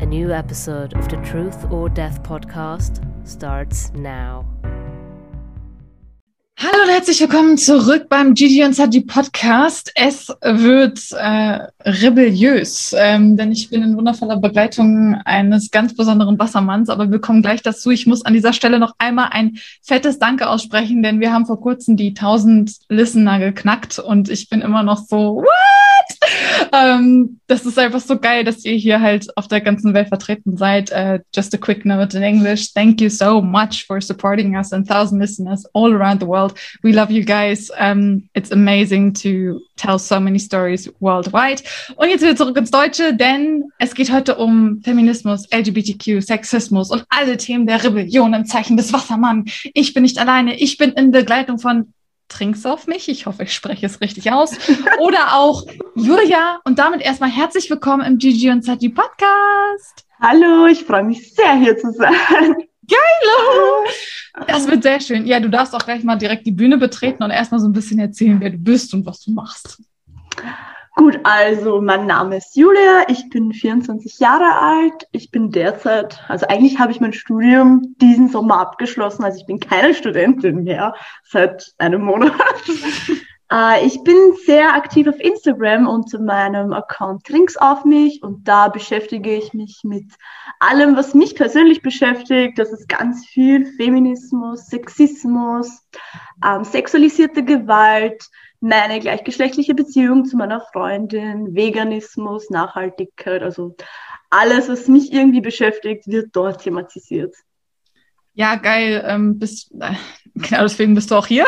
A new episode of the Truth or Death podcast starts now. Hallo und herzlich willkommen zurück beim Gigi und Saji Podcast. Es wird äh, rebelliös, ähm, denn ich bin in wundervoller Begleitung eines ganz besonderen Wassermanns, aber wir kommen gleich dazu. Ich muss an dieser Stelle noch einmal ein fettes Danke aussprechen, denn wir haben vor kurzem die 1000 Listener geknackt und ich bin immer noch so, what? Ähm, das ist einfach so geil, dass ihr hier halt auf der ganzen Welt vertreten seid. Uh, just a quick note in English. Thank you so much for supporting us and thousand listeners all around the world. We love you guys. Um, it's amazing to tell so many stories worldwide. Und jetzt wieder zurück ins Deutsche, denn es geht heute um Feminismus, LGBTQ, Sexismus und alle Themen der Rebellion im Zeichen des Wassermann. Ich bin nicht alleine. Ich bin in Begleitung von Trink's auf mich. Ich hoffe, ich spreche es richtig aus. Oder auch Julia. Und damit erstmal herzlich willkommen im Gigi und Sati Podcast. Hallo, ich freue mich sehr, hier zu sein. Geil! Das wird sehr schön. Ja, du darfst auch gleich mal direkt die Bühne betreten und erstmal so ein bisschen erzählen, wer du bist und was du machst. Gut, also mein Name ist Julia, ich bin 24 Jahre alt, ich bin derzeit, also eigentlich habe ich mein Studium diesen Sommer abgeschlossen, also ich bin keine Studentin mehr seit einem Monat. äh, ich bin sehr aktiv auf Instagram unter meinem Account Drinks auf mich und da beschäftige ich mich mit allem, was mich persönlich beschäftigt. Das ist ganz viel Feminismus, Sexismus, ähm, sexualisierte Gewalt, meine gleichgeschlechtliche Beziehung zu meiner Freundin, Veganismus, Nachhaltigkeit, also alles, was mich irgendwie beschäftigt, wird dort thematisiert. Ja, geil. Ähm, bist, äh, genau deswegen bist du auch hier.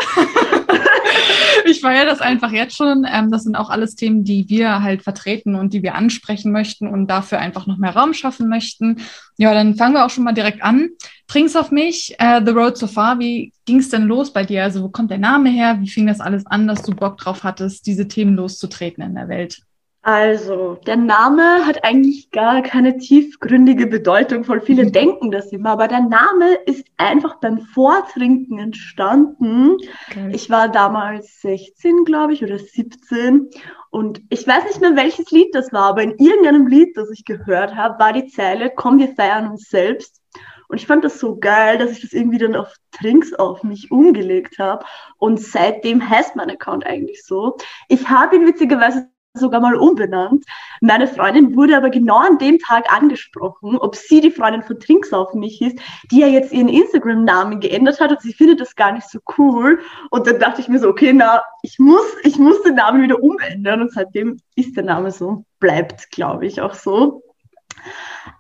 ich feiere das einfach jetzt schon. Ähm, das sind auch alles Themen, die wir halt vertreten und die wir ansprechen möchten und dafür einfach noch mehr Raum schaffen möchten. Ja, dann fangen wir auch schon mal direkt an. Trink's auf mich, äh, The Road So Far. Wie ging's denn los bei dir? Also wo kommt der Name her? Wie fing das alles an, dass du Bock drauf hattest, diese Themen loszutreten in der Welt? Also, der Name hat eigentlich gar keine tiefgründige Bedeutung. Voll viele mhm. denken das immer, aber der Name ist einfach beim Vortrinken entstanden. Okay. Ich war damals 16, glaube ich, oder 17. Und ich weiß nicht mehr, welches Lied das war, aber in irgendeinem Lied, das ich gehört habe, war die Zeile, komm, wir feiern uns selbst. Und ich fand das so geil, dass ich das irgendwie dann auf Trinks auf mich umgelegt habe. Und seitdem heißt mein Account eigentlich so. Ich habe ihn witzigerweise sogar mal umbenannt. Meine Freundin wurde aber genau an dem Tag angesprochen, ob sie die Freundin von Trinks auf mich ist, die ja jetzt ihren Instagram-Namen geändert hat und sie findet das gar nicht so cool. Und dann dachte ich mir so, okay, na, ich muss, ich muss den Namen wieder umändern und seitdem ist der Name so, bleibt, glaube ich, auch so.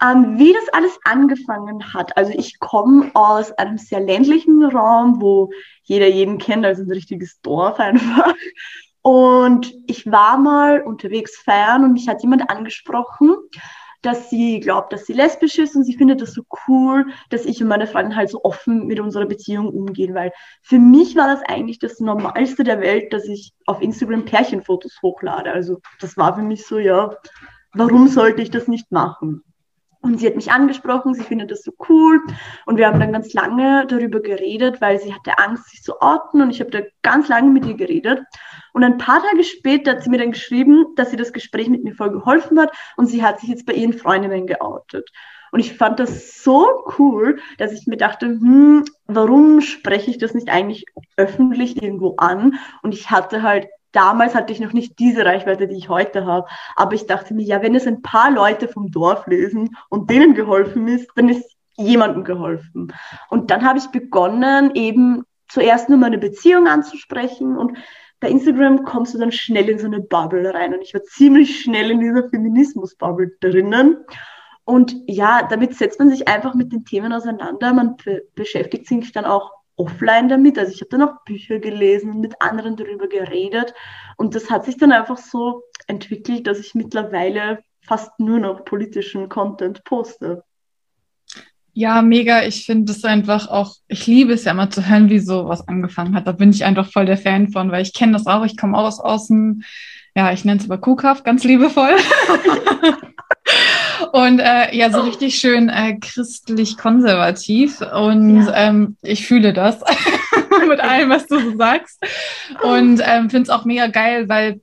Ähm, wie das alles angefangen hat. Also ich komme aus einem sehr ländlichen Raum, wo jeder jeden kennt, also ein richtiges Dorf einfach. Und ich war mal unterwegs feiern und mich hat jemand angesprochen, dass sie glaubt, dass sie lesbisch ist und sie findet das so cool, dass ich und meine Freundin halt so offen mit unserer Beziehung umgehen, weil für mich war das eigentlich das Normalste der Welt, dass ich auf Instagram Pärchenfotos hochlade. Also das war für mich so, ja, warum sollte ich das nicht machen? Und sie hat mich angesprochen, sie findet das so cool. Und wir haben dann ganz lange darüber geredet, weil sie hatte Angst, sich zu orten. Und ich habe da ganz lange mit ihr geredet. Und ein paar Tage später hat sie mir dann geschrieben, dass sie das Gespräch mit mir voll geholfen hat. Und sie hat sich jetzt bei ihren Freundinnen geoutet. Und ich fand das so cool, dass ich mir dachte, hm, warum spreche ich das nicht eigentlich öffentlich irgendwo an? Und ich hatte halt damals hatte ich noch nicht diese Reichweite, die ich heute habe. Aber ich dachte mir, ja, wenn es ein paar Leute vom Dorf lesen und denen geholfen ist, dann ist jemandem geholfen. Und dann habe ich begonnen, eben zuerst nur meine Beziehung anzusprechen und bei Instagram kommst du dann schnell in so eine Bubble rein und ich war ziemlich schnell in dieser Feminismus-Bubble drinnen. Und ja, damit setzt man sich einfach mit den Themen auseinander. Man be beschäftigt sich dann auch offline damit. Also ich habe dann auch Bücher gelesen und mit anderen darüber geredet. Und das hat sich dann einfach so entwickelt, dass ich mittlerweile fast nur noch politischen Content poste. Ja, mega. Ich finde es einfach auch, ich liebe es ja immer zu hören, wie sowas angefangen hat. Da bin ich einfach voll der Fan von, weil ich kenne das auch. Ich komme auch aus außen, ja, ich nenne es aber Kuhkraft, ganz liebevoll. und äh, ja, so richtig schön äh, christlich-konservativ. Und ja. ähm, ich fühle das mit allem, was du so sagst. Und ähm, finde es auch mega geil, weil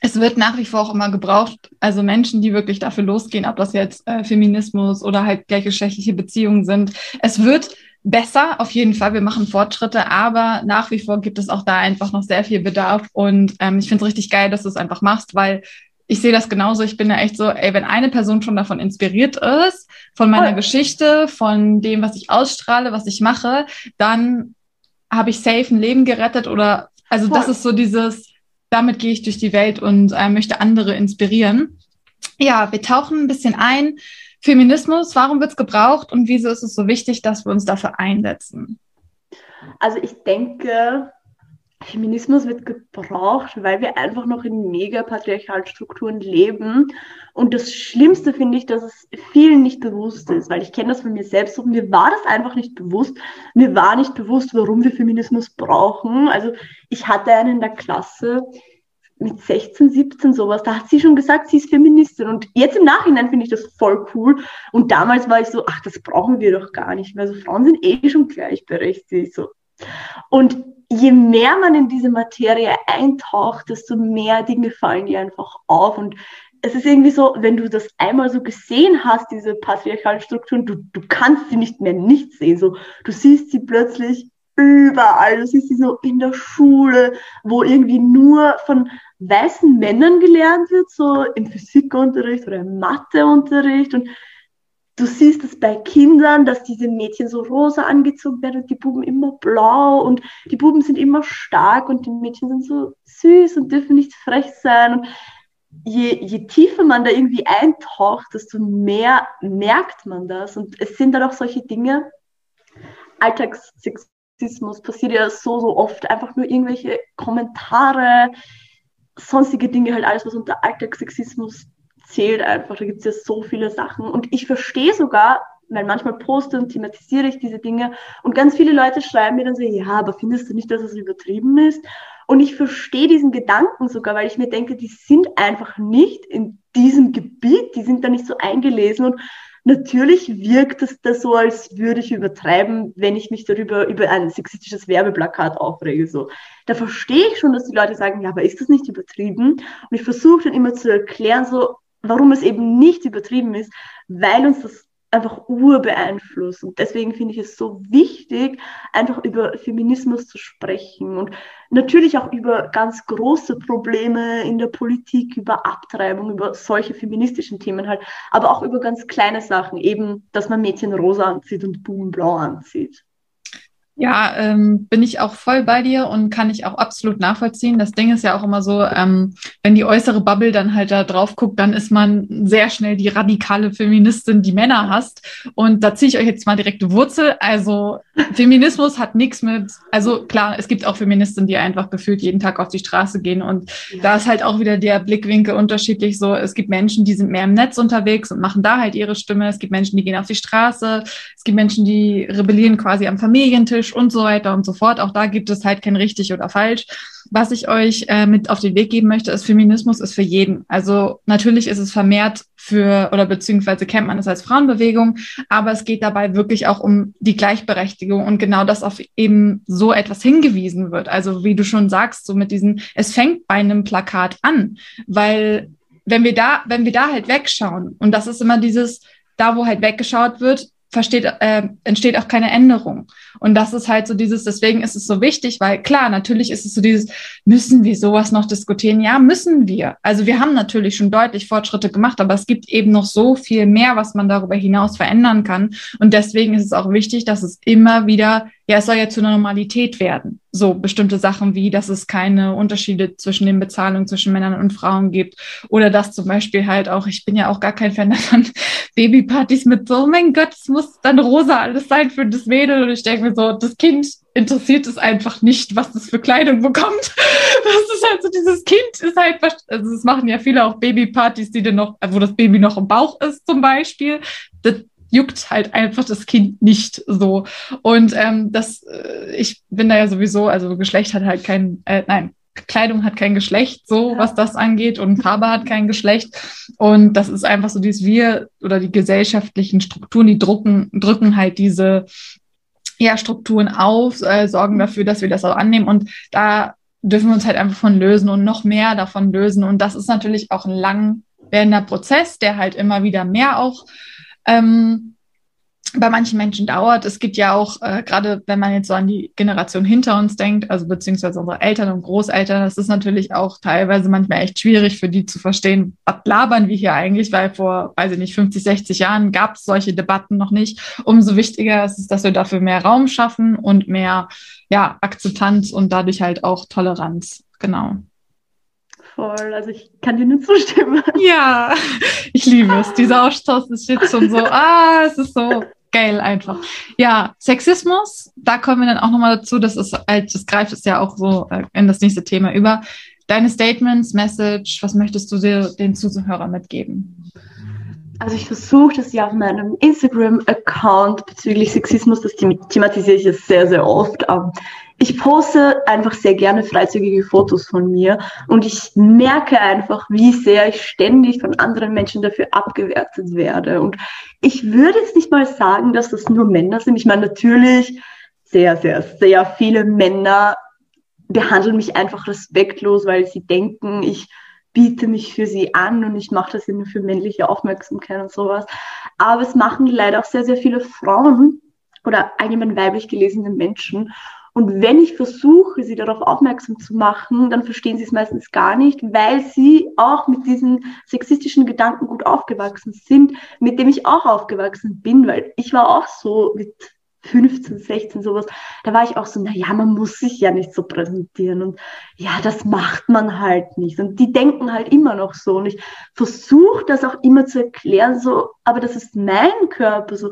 es wird nach wie vor auch immer gebraucht, also Menschen, die wirklich dafür losgehen, ob das jetzt äh, Feminismus oder halt gleichgeschlechtliche Beziehungen sind. Es wird besser, auf jeden Fall. Wir machen Fortschritte, aber nach wie vor gibt es auch da einfach noch sehr viel Bedarf. Und ähm, ich finde es richtig geil, dass du es einfach machst, weil ich sehe das genauso. Ich bin ja echt so, ey, wenn eine Person schon davon inspiriert ist, von meiner oh. Geschichte, von dem, was ich ausstrahle, was ich mache, dann habe ich safe ein Leben gerettet oder, also Voll. das ist so dieses, damit gehe ich durch die Welt und äh, möchte andere inspirieren. Ja, wir tauchen ein bisschen ein. Feminismus, warum wird es gebraucht und wieso ist es so wichtig, dass wir uns dafür einsetzen? Also ich denke, Feminismus wird gebraucht, weil wir einfach noch in mega patriarchalen Strukturen leben. Und das Schlimmste finde ich, dass es vielen nicht bewusst ist, weil ich kenne das von mir selbst und mir war das einfach nicht bewusst. Mir war nicht bewusst, warum wir Feminismus brauchen. Also ich hatte einen in der Klasse mit 16, 17 sowas, da hat sie schon gesagt, sie ist Feministin. Und jetzt im Nachhinein finde ich das voll cool. Und damals war ich so, ach, das brauchen wir doch gar nicht mehr. Also Frauen sind eh schon gleichberechtigt. So. Und je mehr man in diese Materie eintaucht, desto mehr Dinge fallen dir einfach auf. Und es ist irgendwie so, wenn du das einmal so gesehen hast, diese patriarchalen Strukturen, du, du kannst sie nicht mehr nicht sehen. So, du siehst sie plötzlich überall. Du siehst sie so in der Schule, wo irgendwie nur von weißen Männern gelernt wird, so im Physikunterricht oder im Matheunterricht. Und du siehst es bei Kindern, dass diese Mädchen so rosa angezogen werden und die Buben immer blau und die Buben sind immer stark und die Mädchen sind so süß und dürfen nicht frech sein. Und je, je tiefer man da irgendwie eintaucht, desto mehr merkt man das. Und es sind dann auch solche Dinge, Alltagssexismus passiert ja so, so oft, einfach nur irgendwelche Kommentare, sonstige Dinge, halt alles, was unter Alltagssexismus zählt einfach. Da gibt es ja so viele Sachen. Und ich verstehe sogar, weil manchmal poste und thematisiere ich diese Dinge und ganz viele Leute schreiben mir dann so, ja, aber findest du nicht, dass es übertrieben ist? Und ich verstehe diesen Gedanken sogar, weil ich mir denke, die sind einfach nicht in diesem Gebiet, die sind da nicht so eingelesen und natürlich wirkt es da so, als würde ich übertreiben, wenn ich mich darüber über ein sexistisches Werbeplakat aufrege. So, da verstehe ich schon, dass die Leute sagen, ja, aber ist das nicht übertrieben? Und ich versuche dann immer zu erklären, so, warum es eben nicht übertrieben ist, weil uns das einfach urbeeinflusst. Und deswegen finde ich es so wichtig, einfach über Feminismus zu sprechen und natürlich auch über ganz große Probleme in der Politik, über Abtreibung, über solche feministischen Themen halt, aber auch über ganz kleine Sachen, eben, dass man Mädchen rosa anzieht und Buben blau anzieht. Ja, ähm, bin ich auch voll bei dir und kann ich auch absolut nachvollziehen. Das Ding ist ja auch immer so, ähm, wenn die äußere Bubble dann halt da drauf guckt, dann ist man sehr schnell die radikale Feministin, die Männer hasst. Und da ziehe ich euch jetzt mal direkte Wurzel. Also Feminismus hat nichts mit, also klar, es gibt auch Feministinnen, die einfach gefühlt jeden Tag auf die Straße gehen. Und ja. da ist halt auch wieder der Blickwinkel unterschiedlich so. Es gibt Menschen, die sind mehr im Netz unterwegs und machen da halt ihre Stimme. Es gibt Menschen, die gehen auf die Straße. Es gibt Menschen, die rebellieren quasi am Familientisch ethisch und so weiter und so fort. Auch da gibt es halt kein richtig oder falsch. Was ich euch äh, mit auf den Weg geben möchte, ist, Feminismus ist für jeden. Also natürlich ist es vermehrt für, oder beziehungsweise kennt man es als Frauenbewegung, aber es geht dabei wirklich auch um die Gleichberechtigung und genau das auf eben so etwas hingewiesen wird. Also wie du schon sagst, so mit diesen, es fängt bei einem Plakat an, weil wenn wir da, wenn wir da halt wegschauen, und das ist immer dieses, da wo halt weggeschaut wird, versteht, äh, entsteht auch keine Änderung. Und das ist halt so dieses, deswegen ist es so wichtig, weil klar, natürlich ist es so dieses, müssen wir sowas noch diskutieren? Ja, müssen wir. Also wir haben natürlich schon deutlich Fortschritte gemacht, aber es gibt eben noch so viel mehr, was man darüber hinaus verändern kann. Und deswegen ist es auch wichtig, dass es immer wieder ja, es soll ja zur Normalität werden. So bestimmte Sachen wie, dass es keine Unterschiede zwischen den Bezahlungen zwischen Männern und Frauen gibt. Oder dass zum Beispiel halt auch, ich bin ja auch gar kein Fan davon, Babypartys mit so, oh mein Gott, es muss dann rosa alles sein für das Mädel. Und ich denke mir so, das Kind interessiert es einfach nicht, was das für Kleidung bekommt. Das ist halt so, dieses Kind ist halt, also es machen ja viele auch Babypartys, die dann noch, wo das Baby noch im Bauch ist zum Beispiel. Das, juckt halt einfach das Kind nicht so. Und ähm, das, äh, ich bin da ja sowieso, also Geschlecht hat halt kein, äh, nein, Kleidung hat kein Geschlecht, so was das angeht, und Farbe hat kein Geschlecht. Und das ist einfach so dieses Wir oder die gesellschaftlichen Strukturen, die drucken, drücken halt diese ja, Strukturen auf, äh, sorgen dafür, dass wir das auch annehmen. Und da dürfen wir uns halt einfach von lösen und noch mehr davon lösen. Und das ist natürlich auch ein lang werdender Prozess, der halt immer wieder mehr auch ähm, bei manchen Menschen dauert. Es gibt ja auch, äh, gerade wenn man jetzt so an die Generation hinter uns denkt, also beziehungsweise unsere Eltern und Großeltern, das ist natürlich auch teilweise manchmal echt schwierig für die zu verstehen, was labern wir hier eigentlich, weil vor, weiß ich nicht, 50, 60 Jahren gab es solche Debatten noch nicht. Umso wichtiger ist es, dass wir dafür mehr Raum schaffen und mehr ja, Akzeptanz und dadurch halt auch Toleranz. Genau. Voll, also ich kann dir nur zustimmen. Ja, ich liebe es. Dieser Austausch ist jetzt schon so, ah, es ist so geil einfach. Ja, Sexismus, da kommen wir dann auch nochmal dazu. Das ist halt, das greift es ja auch so äh, in das nächste Thema über. Deine Statements, Message, was möchtest du dir den Zuhörern mitgeben? Also ich versuche das ja auf meinem Instagram-Account bezüglich Sexismus, das thematisiere ich jetzt sehr, sehr oft. Ich poste einfach sehr gerne freizügige Fotos von mir und ich merke einfach, wie sehr ich ständig von anderen Menschen dafür abgewertet werde. Und ich würde jetzt nicht mal sagen, dass das nur Männer sind. Ich meine, natürlich sehr, sehr, sehr viele Männer behandeln mich einfach respektlos, weil sie denken, ich biete mich für sie an und ich mache das nur für männliche Aufmerksamkeit und sowas. Aber es machen leider auch sehr, sehr viele Frauen oder allgemein weiblich gelesene Menschen. Und wenn ich versuche, sie darauf aufmerksam zu machen, dann verstehen sie es meistens gar nicht, weil sie auch mit diesen sexistischen Gedanken gut aufgewachsen sind, mit dem ich auch aufgewachsen bin, weil ich war auch so mit 15, 16, sowas, da war ich auch so, na ja, man muss sich ja nicht so präsentieren und ja, das macht man halt nicht. Und die denken halt immer noch so. Und ich versuche das auch immer zu erklären, so, aber das ist mein Körper, so,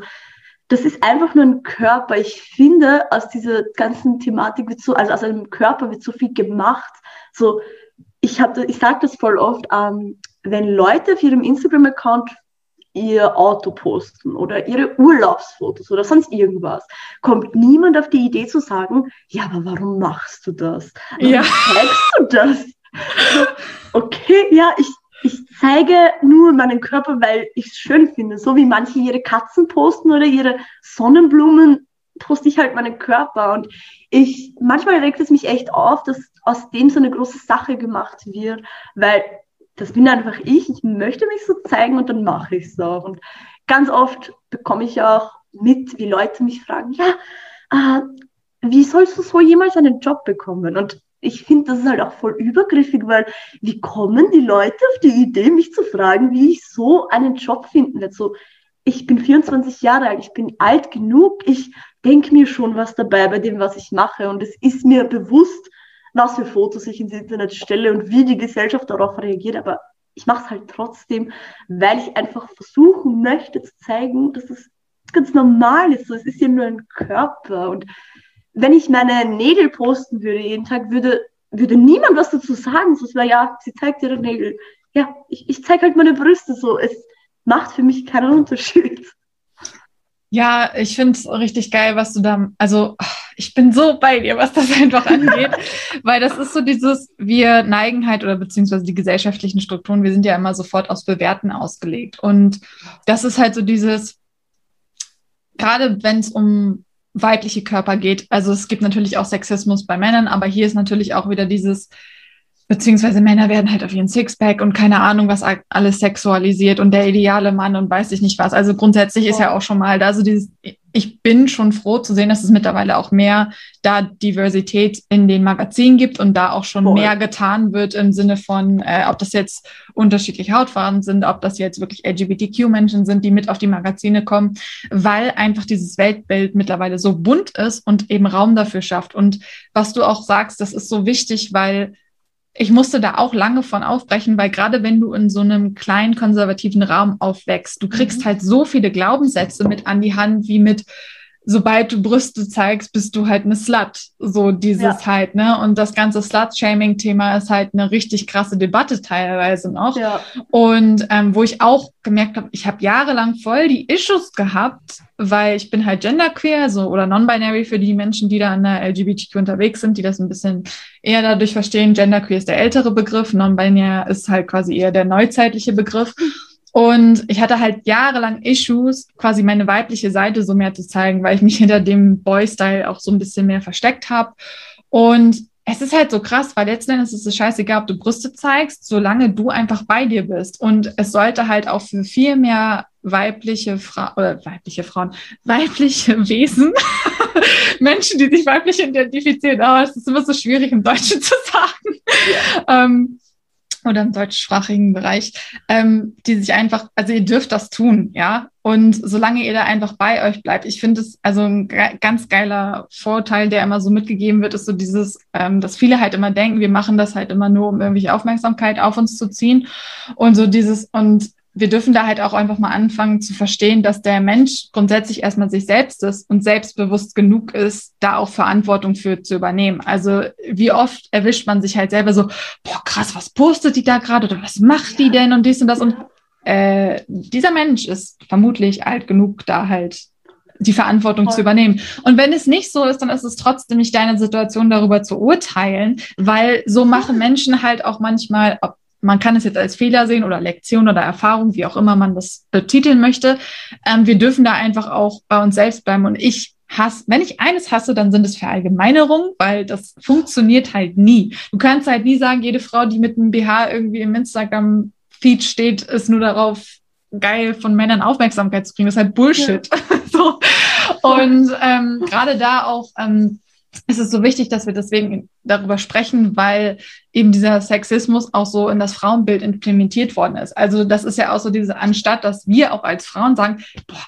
das ist einfach nur ein Körper. Ich finde, aus dieser ganzen Thematik wird so, also aus einem Körper wird so viel gemacht. So, ich habe, ich sage das voll oft, ähm, wenn Leute auf ihrem Instagram-Account ihr Auto posten oder ihre Urlaubsfotos oder sonst irgendwas, kommt niemand auf die Idee zu sagen, ja, aber warum machst du das? Warum ja. zeigst du das? So, okay, ja, ich, ich zeige nur meinen Körper, weil ich es schön finde. So wie manche ihre Katzen posten oder ihre Sonnenblumen, poste ich halt meinen Körper. Und ich, manchmal regt es mich echt auf, dass aus dem so eine große Sache gemacht wird, weil das bin einfach ich. Ich möchte mich so zeigen und dann mache ich es auch. Und ganz oft bekomme ich auch mit, wie Leute mich fragen, ja, äh, wie sollst du so jemals einen Job bekommen? Und ich finde, das ist halt auch voll übergriffig, weil wie kommen die Leute auf die Idee, mich zu fragen, wie ich so einen Job finden werde? So, ich bin 24 Jahre alt, ich bin alt genug, ich denke mir schon was dabei bei dem, was ich mache und es ist mir bewusst, was für Fotos ich ins Internet stelle und wie die Gesellschaft darauf reagiert, aber ich mache es halt trotzdem, weil ich einfach versuchen möchte zu zeigen, dass es ganz normal ist. So, es ist ja nur ein Körper und wenn ich meine Nägel posten würde jeden Tag, würde, würde niemand was dazu sagen. So, es wäre ja, sie zeigt ihre Nägel. Ja, ich, ich zeige halt meine Brüste so. Es macht für mich keinen Unterschied. Ja, ich finde es richtig geil, was du da, also ich bin so bei dir, was das einfach angeht, weil das ist so dieses, wir neigen halt oder beziehungsweise die gesellschaftlichen Strukturen, wir sind ja immer sofort aufs Bewerten ausgelegt. Und das ist halt so dieses, gerade wenn es um weibliche Körper geht. Also es gibt natürlich auch Sexismus bei Männern, aber hier ist natürlich auch wieder dieses, beziehungsweise Männer werden halt auf ihren Sixpack und keine Ahnung, was alles sexualisiert und der ideale Mann und weiß ich nicht was. Also grundsätzlich ist ja auch schon mal da so dieses, ich bin schon froh zu sehen, dass es mittlerweile auch mehr da Diversität in den Magazinen gibt und da auch schon Voll. mehr getan wird im Sinne von, äh, ob das jetzt unterschiedliche Hautfarben sind, ob das jetzt wirklich LGBTQ-Menschen sind, die mit auf die Magazine kommen, weil einfach dieses Weltbild mittlerweile so bunt ist und eben Raum dafür schafft. Und was du auch sagst, das ist so wichtig, weil ich musste da auch lange von aufbrechen, weil gerade wenn du in so einem kleinen konservativen Raum aufwächst, du kriegst mhm. halt so viele Glaubenssätze mit an die Hand, wie mit sobald du Brüste zeigst, bist du halt eine Slut. So dieses ja. halt, ne? Und das ganze Slut-Shaming-Thema ist halt eine richtig krasse Debatte teilweise noch. Ja. Und ähm, wo ich auch gemerkt habe, ich habe jahrelang voll die Issues gehabt, weil ich bin halt genderqueer, so oder non-binary für die Menschen, die da in der LGBTQ unterwegs sind, die das ein bisschen eher dadurch verstehen. Genderqueer ist der ältere Begriff, non-binary ist halt quasi eher der neuzeitliche Begriff. Und ich hatte halt jahrelang Issues, quasi meine weibliche Seite so mehr zu zeigen, weil ich mich hinter dem Boy-Style auch so ein bisschen mehr versteckt habe. Und es ist halt so krass, weil letzten Endes ist es scheißegal, ob du Brüste zeigst, solange du einfach bei dir bist. Und es sollte halt auch für viel mehr weibliche Frauen weibliche Frauen, weibliche Wesen, Menschen, die sich weiblich identifizieren, aber es ist immer so schwierig im Deutschen zu sagen. Ja. Ähm, oder im deutschsprachigen Bereich, ähm, die sich einfach, also ihr dürft das tun, ja. Und solange ihr da einfach bei euch bleibt, ich finde es also ein ganz geiler Vorteil, der immer so mitgegeben wird, ist so dieses, ähm, dass viele halt immer denken, wir machen das halt immer nur, um irgendwelche Aufmerksamkeit auf uns zu ziehen. Und so dieses, und wir dürfen da halt auch einfach mal anfangen zu verstehen, dass der Mensch grundsätzlich erstmal sich selbst ist und selbstbewusst genug ist, da auch Verantwortung für zu übernehmen. Also wie oft erwischt man sich halt selber so, boah, krass, was postet die da gerade oder was macht die denn und dies und das und äh, dieser Mensch ist vermutlich alt genug, da halt die Verantwortung Voll. zu übernehmen. Und wenn es nicht so ist, dann ist es trotzdem nicht deine Situation, darüber zu urteilen, weil so machen Menschen halt auch manchmal, ob man kann es jetzt als Fehler sehen oder Lektion oder Erfahrung, wie auch immer man das betiteln möchte. Ähm, wir dürfen da einfach auch bei uns selbst bleiben. Und ich hasse, wenn ich eines hasse, dann sind es Verallgemeinerungen, weil das funktioniert halt nie. Du kannst halt nie sagen, jede Frau, die mit einem BH irgendwie im Instagram-Feed steht, ist nur darauf geil, von Männern Aufmerksamkeit zu kriegen. Das ist halt Bullshit. Ja. so. Und ähm, gerade da auch ähm, es ist so wichtig, dass wir deswegen darüber sprechen, weil eben dieser Sexismus auch so in das Frauenbild implementiert worden ist. Also das ist ja auch so diese, anstatt dass wir auch als Frauen sagen, boah,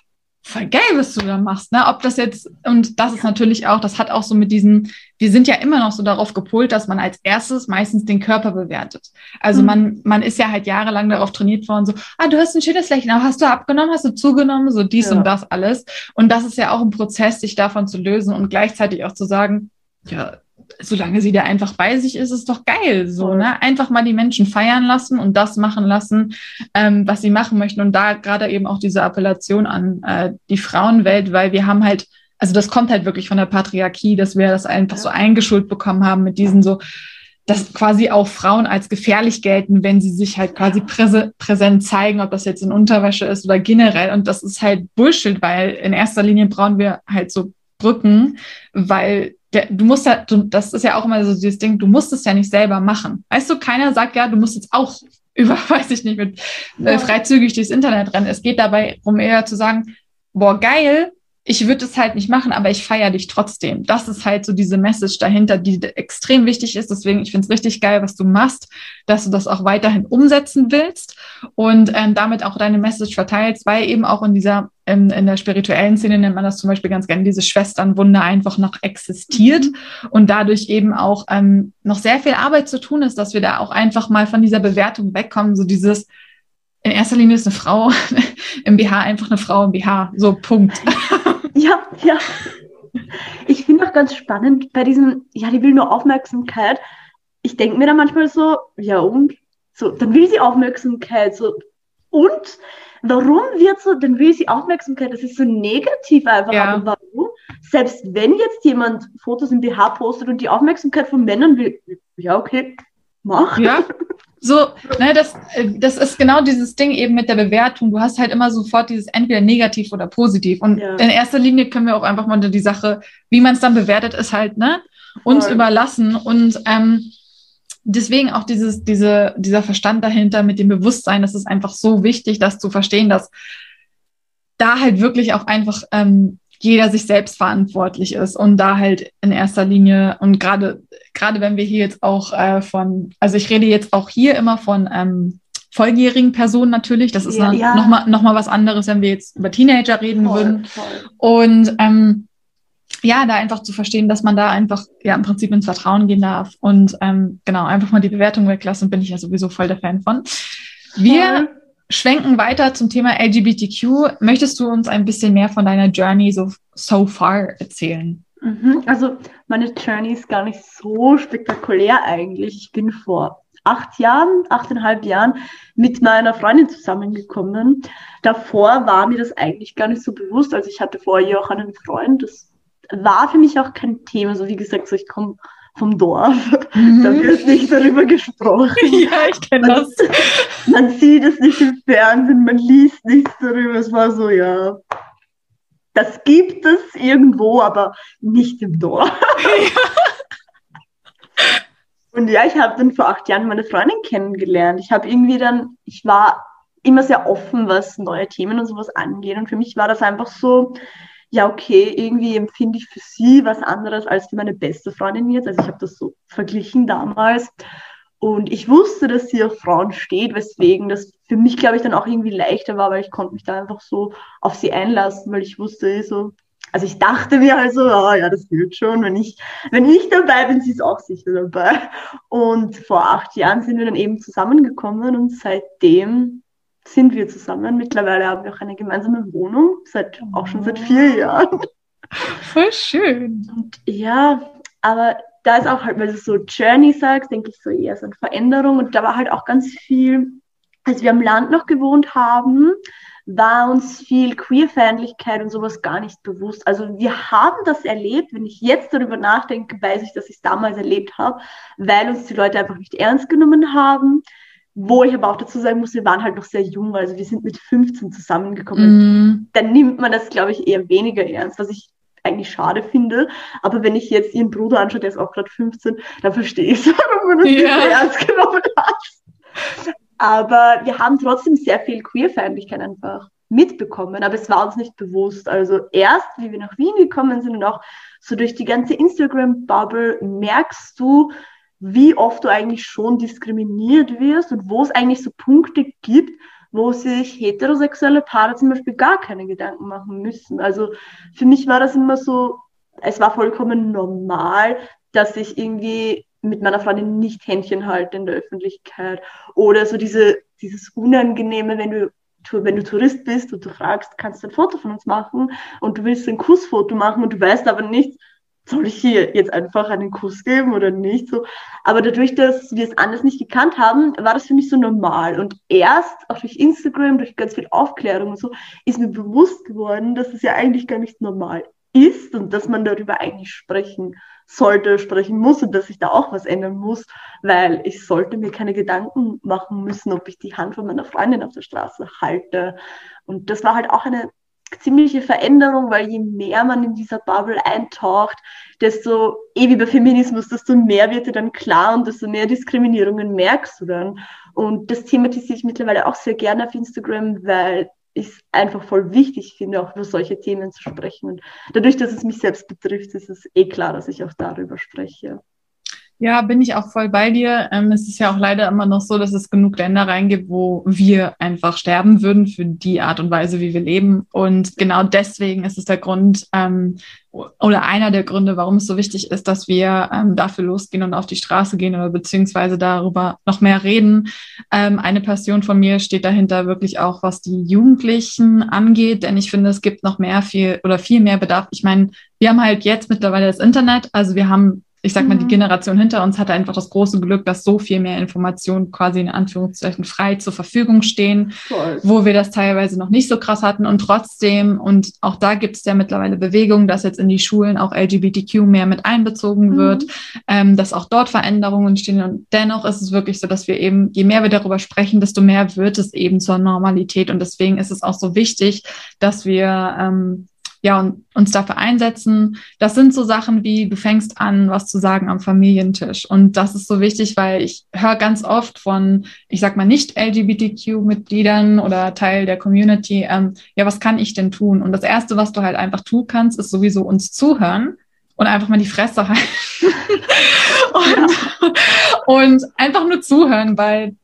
voll geil, was du da machst, ne? Ob das jetzt, und das ist natürlich auch, das hat auch so mit diesen, wir sind ja immer noch so darauf gepolt, dass man als erstes meistens den Körper bewertet. Also mhm. man, man ist ja halt jahrelang darauf trainiert worden, so, ah, du hast ein schönes Lächeln, aber hast du abgenommen, hast du zugenommen, so dies ja. und das alles. Und das ist ja auch ein Prozess, sich davon zu lösen und gleichzeitig auch zu sagen, ja, solange sie da einfach bei sich ist, ist doch geil. So, ne? Einfach mal die Menschen feiern lassen und das machen lassen, ähm, was sie machen möchten. Und da gerade eben auch diese Appellation an äh, die Frauenwelt, weil wir haben halt, also das kommt halt wirklich von der Patriarchie, dass wir das einfach so eingeschult bekommen haben mit diesen so, dass quasi auch Frauen als gefährlich gelten, wenn sie sich halt quasi präse präsent zeigen, ob das jetzt in Unterwäsche ist oder generell. Und das ist halt Bullshit, weil in erster Linie brauchen wir halt so Brücken, weil der, du musst ja, du, das ist ja auch immer so dieses Ding, du musst es ja nicht selber machen. Weißt du, keiner sagt ja, du musst jetzt auch über, weiß ich nicht, mit äh, freizügig durchs Internet rennen. Es geht dabei um eher zu sagen, boah, geil, ich würde es halt nicht machen, aber ich feiere dich trotzdem. Das ist halt so diese Message dahinter, die extrem wichtig ist. Deswegen, ich finde es richtig geil, was du machst, dass du das auch weiterhin umsetzen willst und ähm, damit auch deine Message verteilst, weil eben auch in dieser, in, in der spirituellen Szene nennt man das zum Beispiel ganz gerne, diese Schwesternwunde einfach noch existiert und dadurch eben auch ähm, noch sehr viel Arbeit zu tun ist, dass wir da auch einfach mal von dieser Bewertung wegkommen, so dieses, in erster Linie ist eine Frau im BH einfach eine Frau im BH. So, Punkt. Ja, ja. Ich finde auch ganz spannend bei diesem, ja, die will nur Aufmerksamkeit. Ich denke mir da manchmal so, ja und? So, dann will sie Aufmerksamkeit. So, und? Warum wird so, dann will sie Aufmerksamkeit? Das ist so negativ einfach. Ja. Aber warum? Selbst wenn jetzt jemand Fotos im BH postet und die Aufmerksamkeit von Männern will, ja, okay, mach. Ja, so, ne, das, äh, das ist genau dieses Ding eben mit der Bewertung. Du hast halt immer sofort dieses entweder negativ oder positiv. Und ja. in erster Linie können wir auch einfach mal die Sache, wie man es dann bewertet, ist halt, ne, uns Voll. überlassen. Und ähm, deswegen auch dieses, diese, dieser Verstand dahinter mit dem Bewusstsein, das ist einfach so wichtig, das zu verstehen, dass da halt wirklich auch einfach ähm, jeder sich selbst verantwortlich ist und da halt in erster Linie und gerade gerade wenn wir hier jetzt auch äh, von, also ich rede jetzt auch hier immer von ähm, volljährigen Personen natürlich. Das ist ja, ja. nochmal noch mal was anderes, wenn wir jetzt über Teenager reden voll, würden. Voll. Und ähm, ja, da einfach zu verstehen, dass man da einfach ja im Prinzip ins Vertrauen gehen darf und ähm, genau einfach mal die Bewertung weglassen, bin ich ja sowieso voll der Fan von. Wir schwenken weiter zum Thema LGBTQ. Möchtest du uns ein bisschen mehr von deiner Journey so, so far erzählen? Mhm. Also meine Journey ist gar nicht so spektakulär eigentlich. Ich bin vor acht Jahren, achteinhalb Jahren mit meiner Freundin zusammengekommen. Davor war mir das eigentlich gar nicht so bewusst. Also ich hatte vorher auch einen Freund. Das war für mich auch kein Thema. So wie gesagt, so ich komme vom Dorf. Mhm. Da wird nicht darüber gesprochen. Ja, ich kenne das. Man sieht es nicht im Fernsehen, man liest nichts darüber. Es war so, ja, das gibt es irgendwo, aber nicht im Dorf. Ja. Und ja, ich habe dann vor acht Jahren meine Freundin kennengelernt. Ich habe irgendwie dann, ich war immer sehr offen, was neue Themen und sowas angeht. Und für mich war das einfach so, ja, okay, irgendwie empfinde ich für sie was anderes als für meine beste Freundin jetzt. Also ich habe das so verglichen damals. Und ich wusste, dass sie auf Frauen steht, weswegen das für mich, glaube ich, dann auch irgendwie leichter war, weil ich konnte mich da einfach so auf sie einlassen, weil ich wusste eh so, also ich dachte mir also, oh, ja, das wird schon. Wenn ich, wenn ich dabei bin, sie ist auch sicher dabei. Und vor acht Jahren sind wir dann eben zusammengekommen und seitdem sind wir zusammen. Mittlerweile haben wir auch eine gemeinsame Wohnung, seit, auch schon seit vier Jahren. Voll schön. Und ja, aber da ist auch halt, weil du so Journey sagst, denke ich so eher so eine Veränderung. Und da war halt auch ganz viel, als wir am Land noch gewohnt haben, war uns viel Queerfeindlichkeit und sowas gar nicht bewusst. Also wir haben das erlebt. Wenn ich jetzt darüber nachdenke, weiß ich, dass ich es damals erlebt habe, weil uns die Leute einfach nicht ernst genommen haben. Wo ich aber auch dazu sagen muss, wir waren halt noch sehr jung, also wir sind mit 15 zusammengekommen. Mm. Dann nimmt man das, glaube ich, eher weniger ernst, was ich eigentlich schade finde. Aber wenn ich jetzt ihren Bruder anschaue, der ist auch gerade 15, dann verstehe ich es, warum man das ja. nicht ernst genommen hat. Aber wir haben trotzdem sehr viel Queerfeindlichkeit einfach mitbekommen, aber es war uns nicht bewusst. Also erst, wie wir nach Wien gekommen sind und auch so durch die ganze Instagram-Bubble merkst du, wie oft du eigentlich schon diskriminiert wirst und wo es eigentlich so Punkte gibt, wo sich heterosexuelle Paare zum Beispiel gar keine Gedanken machen müssen. Also für mich war das immer so, es war vollkommen normal, dass ich irgendwie mit meiner Freundin nicht Händchen halte in der Öffentlichkeit. Oder so diese, dieses Unangenehme, wenn du wenn du Tourist bist und du fragst, kannst du ein Foto von uns machen und du willst ein Kussfoto machen und du weißt aber nicht, soll ich hier jetzt einfach einen Kuss geben oder nicht? So. Aber dadurch, dass wir es anders nicht gekannt haben, war das für mich so normal. Und erst auch durch Instagram, durch ganz viel Aufklärung und so, ist mir bewusst geworden, dass es ja eigentlich gar nicht normal ist und dass man darüber eigentlich sprechen sollte, sprechen muss und dass ich da auch was ändern muss, weil ich sollte mir keine Gedanken machen müssen, ob ich die Hand von meiner Freundin auf der Straße halte. Und das war halt auch eine ziemliche Veränderung, weil je mehr man in dieser Bubble eintaucht, desto, eh bei Feminismus, desto mehr wird dir dann klar und desto mehr Diskriminierungen merkst du dann. Und das thematisiere ich mittlerweile auch sehr gerne auf Instagram, weil ich es einfach voll wichtig finde, auch über solche Themen zu sprechen. Und dadurch, dass es mich selbst betrifft, ist es eh klar, dass ich auch darüber spreche. Ja, bin ich auch voll bei dir. Ähm, es ist ja auch leider immer noch so, dass es genug Länder reingibt, wo wir einfach sterben würden für die Art und Weise, wie wir leben. Und genau deswegen ist es der Grund ähm, oder einer der Gründe, warum es so wichtig ist, dass wir ähm, dafür losgehen und auf die Straße gehen oder beziehungsweise darüber noch mehr reden. Ähm, eine Passion von mir steht dahinter wirklich auch, was die Jugendlichen angeht, denn ich finde, es gibt noch mehr viel oder viel mehr Bedarf. Ich meine, wir haben halt jetzt mittlerweile das Internet, also wir haben ich sag mal, die mhm. Generation hinter uns hatte einfach das große Glück, dass so viel mehr Informationen quasi in Anführungszeichen frei zur Verfügung stehen, Voll. wo wir das teilweise noch nicht so krass hatten und trotzdem, und auch da gibt es ja mittlerweile Bewegungen, dass jetzt in die Schulen auch LGBTQ mehr mit einbezogen mhm. wird, ähm, dass auch dort Veränderungen entstehen und dennoch ist es wirklich so, dass wir eben, je mehr wir darüber sprechen, desto mehr wird es eben zur Normalität und deswegen ist es auch so wichtig, dass wir ähm, ja, und uns dafür einsetzen. Das sind so Sachen wie, du fängst an, was zu sagen am Familientisch. Und das ist so wichtig, weil ich höre ganz oft von, ich sag mal, nicht LGBTQ-Mitgliedern oder Teil der Community, ähm, ja, was kann ich denn tun? Und das Erste, was du halt einfach tun kannst, ist sowieso uns zuhören und einfach mal die Fresse halten. und, und einfach nur zuhören, weil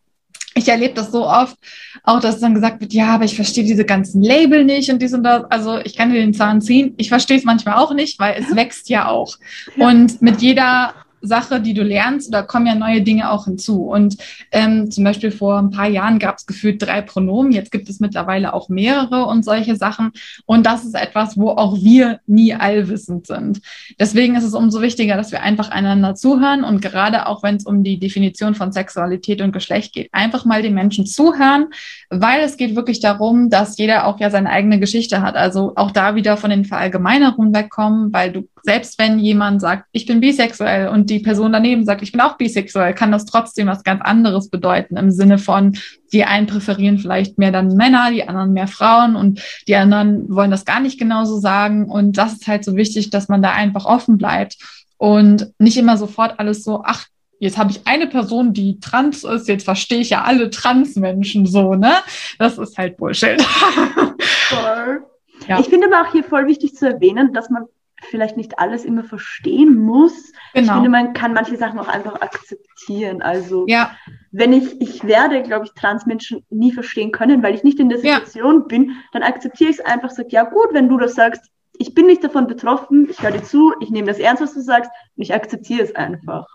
ich erlebe das so oft, auch dass dann gesagt wird, ja, aber ich verstehe diese ganzen Label nicht und dies und das. Also ich kann dir den Zahn ziehen. Ich verstehe es manchmal auch nicht, weil es wächst ja auch. Ja. Und mit jeder Sache, die du lernst, da kommen ja neue Dinge auch hinzu. Und ähm, zum Beispiel vor ein paar Jahren gab es gefühlt drei Pronomen, jetzt gibt es mittlerweile auch mehrere und solche Sachen. Und das ist etwas, wo auch wir nie allwissend sind. Deswegen ist es umso wichtiger, dass wir einfach einander zuhören und gerade auch wenn es um die Definition von Sexualität und Geschlecht geht, einfach mal den Menschen zuhören, weil es geht wirklich darum, dass jeder auch ja seine eigene Geschichte hat. Also auch da wieder von den Verallgemeinerungen wegkommen, weil du selbst wenn jemand sagt, ich bin bisexuell und die Person daneben sagt, ich bin auch bisexuell, kann das trotzdem was ganz anderes bedeuten im Sinne von, die einen präferieren vielleicht mehr dann Männer, die anderen mehr Frauen und die anderen wollen das gar nicht genauso sagen. Und das ist halt so wichtig, dass man da einfach offen bleibt und nicht immer sofort alles so, ach, jetzt habe ich eine Person, die trans ist, jetzt verstehe ich ja alle Transmenschen so, ne? Das ist halt Bullshit. Voll. Ja. Ich finde aber auch hier voll wichtig zu erwähnen, dass man vielleicht nicht alles immer verstehen muss. Genau. Ich finde, man kann manche Sachen auch einfach akzeptieren. Also ja. wenn ich, ich werde, glaube ich, Transmenschen nie verstehen können, weil ich nicht in der Situation ja. bin, dann akzeptiere ich es einfach, sage, ja gut, wenn du das sagst, ich bin nicht davon betroffen, ich höre dir zu, ich nehme das ernst, was du sagst, und ich akzeptiere es einfach.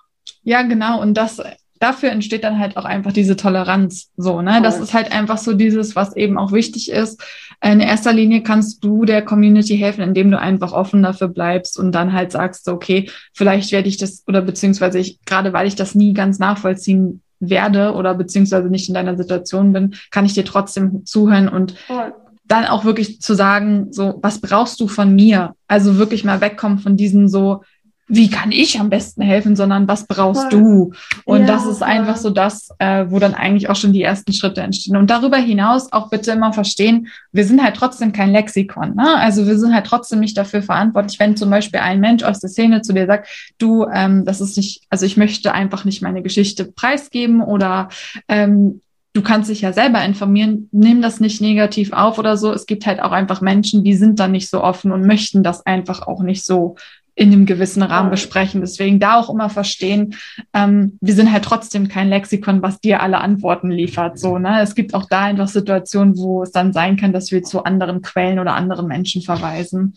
Ja, genau. Und das dafür entsteht dann halt auch einfach diese Toleranz. So, ne? Das ist halt einfach so dieses, was eben auch wichtig ist. In erster Linie kannst du der Community helfen, indem du einfach offen dafür bleibst und dann halt sagst, okay, vielleicht werde ich das oder beziehungsweise ich, gerade weil ich das nie ganz nachvollziehen werde oder beziehungsweise nicht in deiner Situation bin, kann ich dir trotzdem zuhören und Voll. dann auch wirklich zu sagen, so, was brauchst du von mir? Also wirklich mal wegkommen von diesen so, wie kann ich am besten helfen, sondern was brauchst voll. du? Und ja, das ist voll. einfach so das, äh, wo dann eigentlich auch schon die ersten Schritte entstehen. Und darüber hinaus auch bitte immer verstehen, wir sind halt trotzdem kein Lexikon. Ne? Also wir sind halt trotzdem nicht dafür verantwortlich, wenn zum Beispiel ein Mensch aus der Szene zu dir sagt, du, ähm, das ist nicht, also ich möchte einfach nicht meine Geschichte preisgeben oder ähm, du kannst dich ja selber informieren, nimm das nicht negativ auf oder so. Es gibt halt auch einfach Menschen, die sind dann nicht so offen und möchten das einfach auch nicht so in einem gewissen Rahmen besprechen. Deswegen da auch immer verstehen, ähm, wir sind halt trotzdem kein Lexikon, was dir alle Antworten liefert. So, ne? Es gibt auch da einfach Situationen, wo es dann sein kann, dass wir zu anderen Quellen oder anderen Menschen verweisen.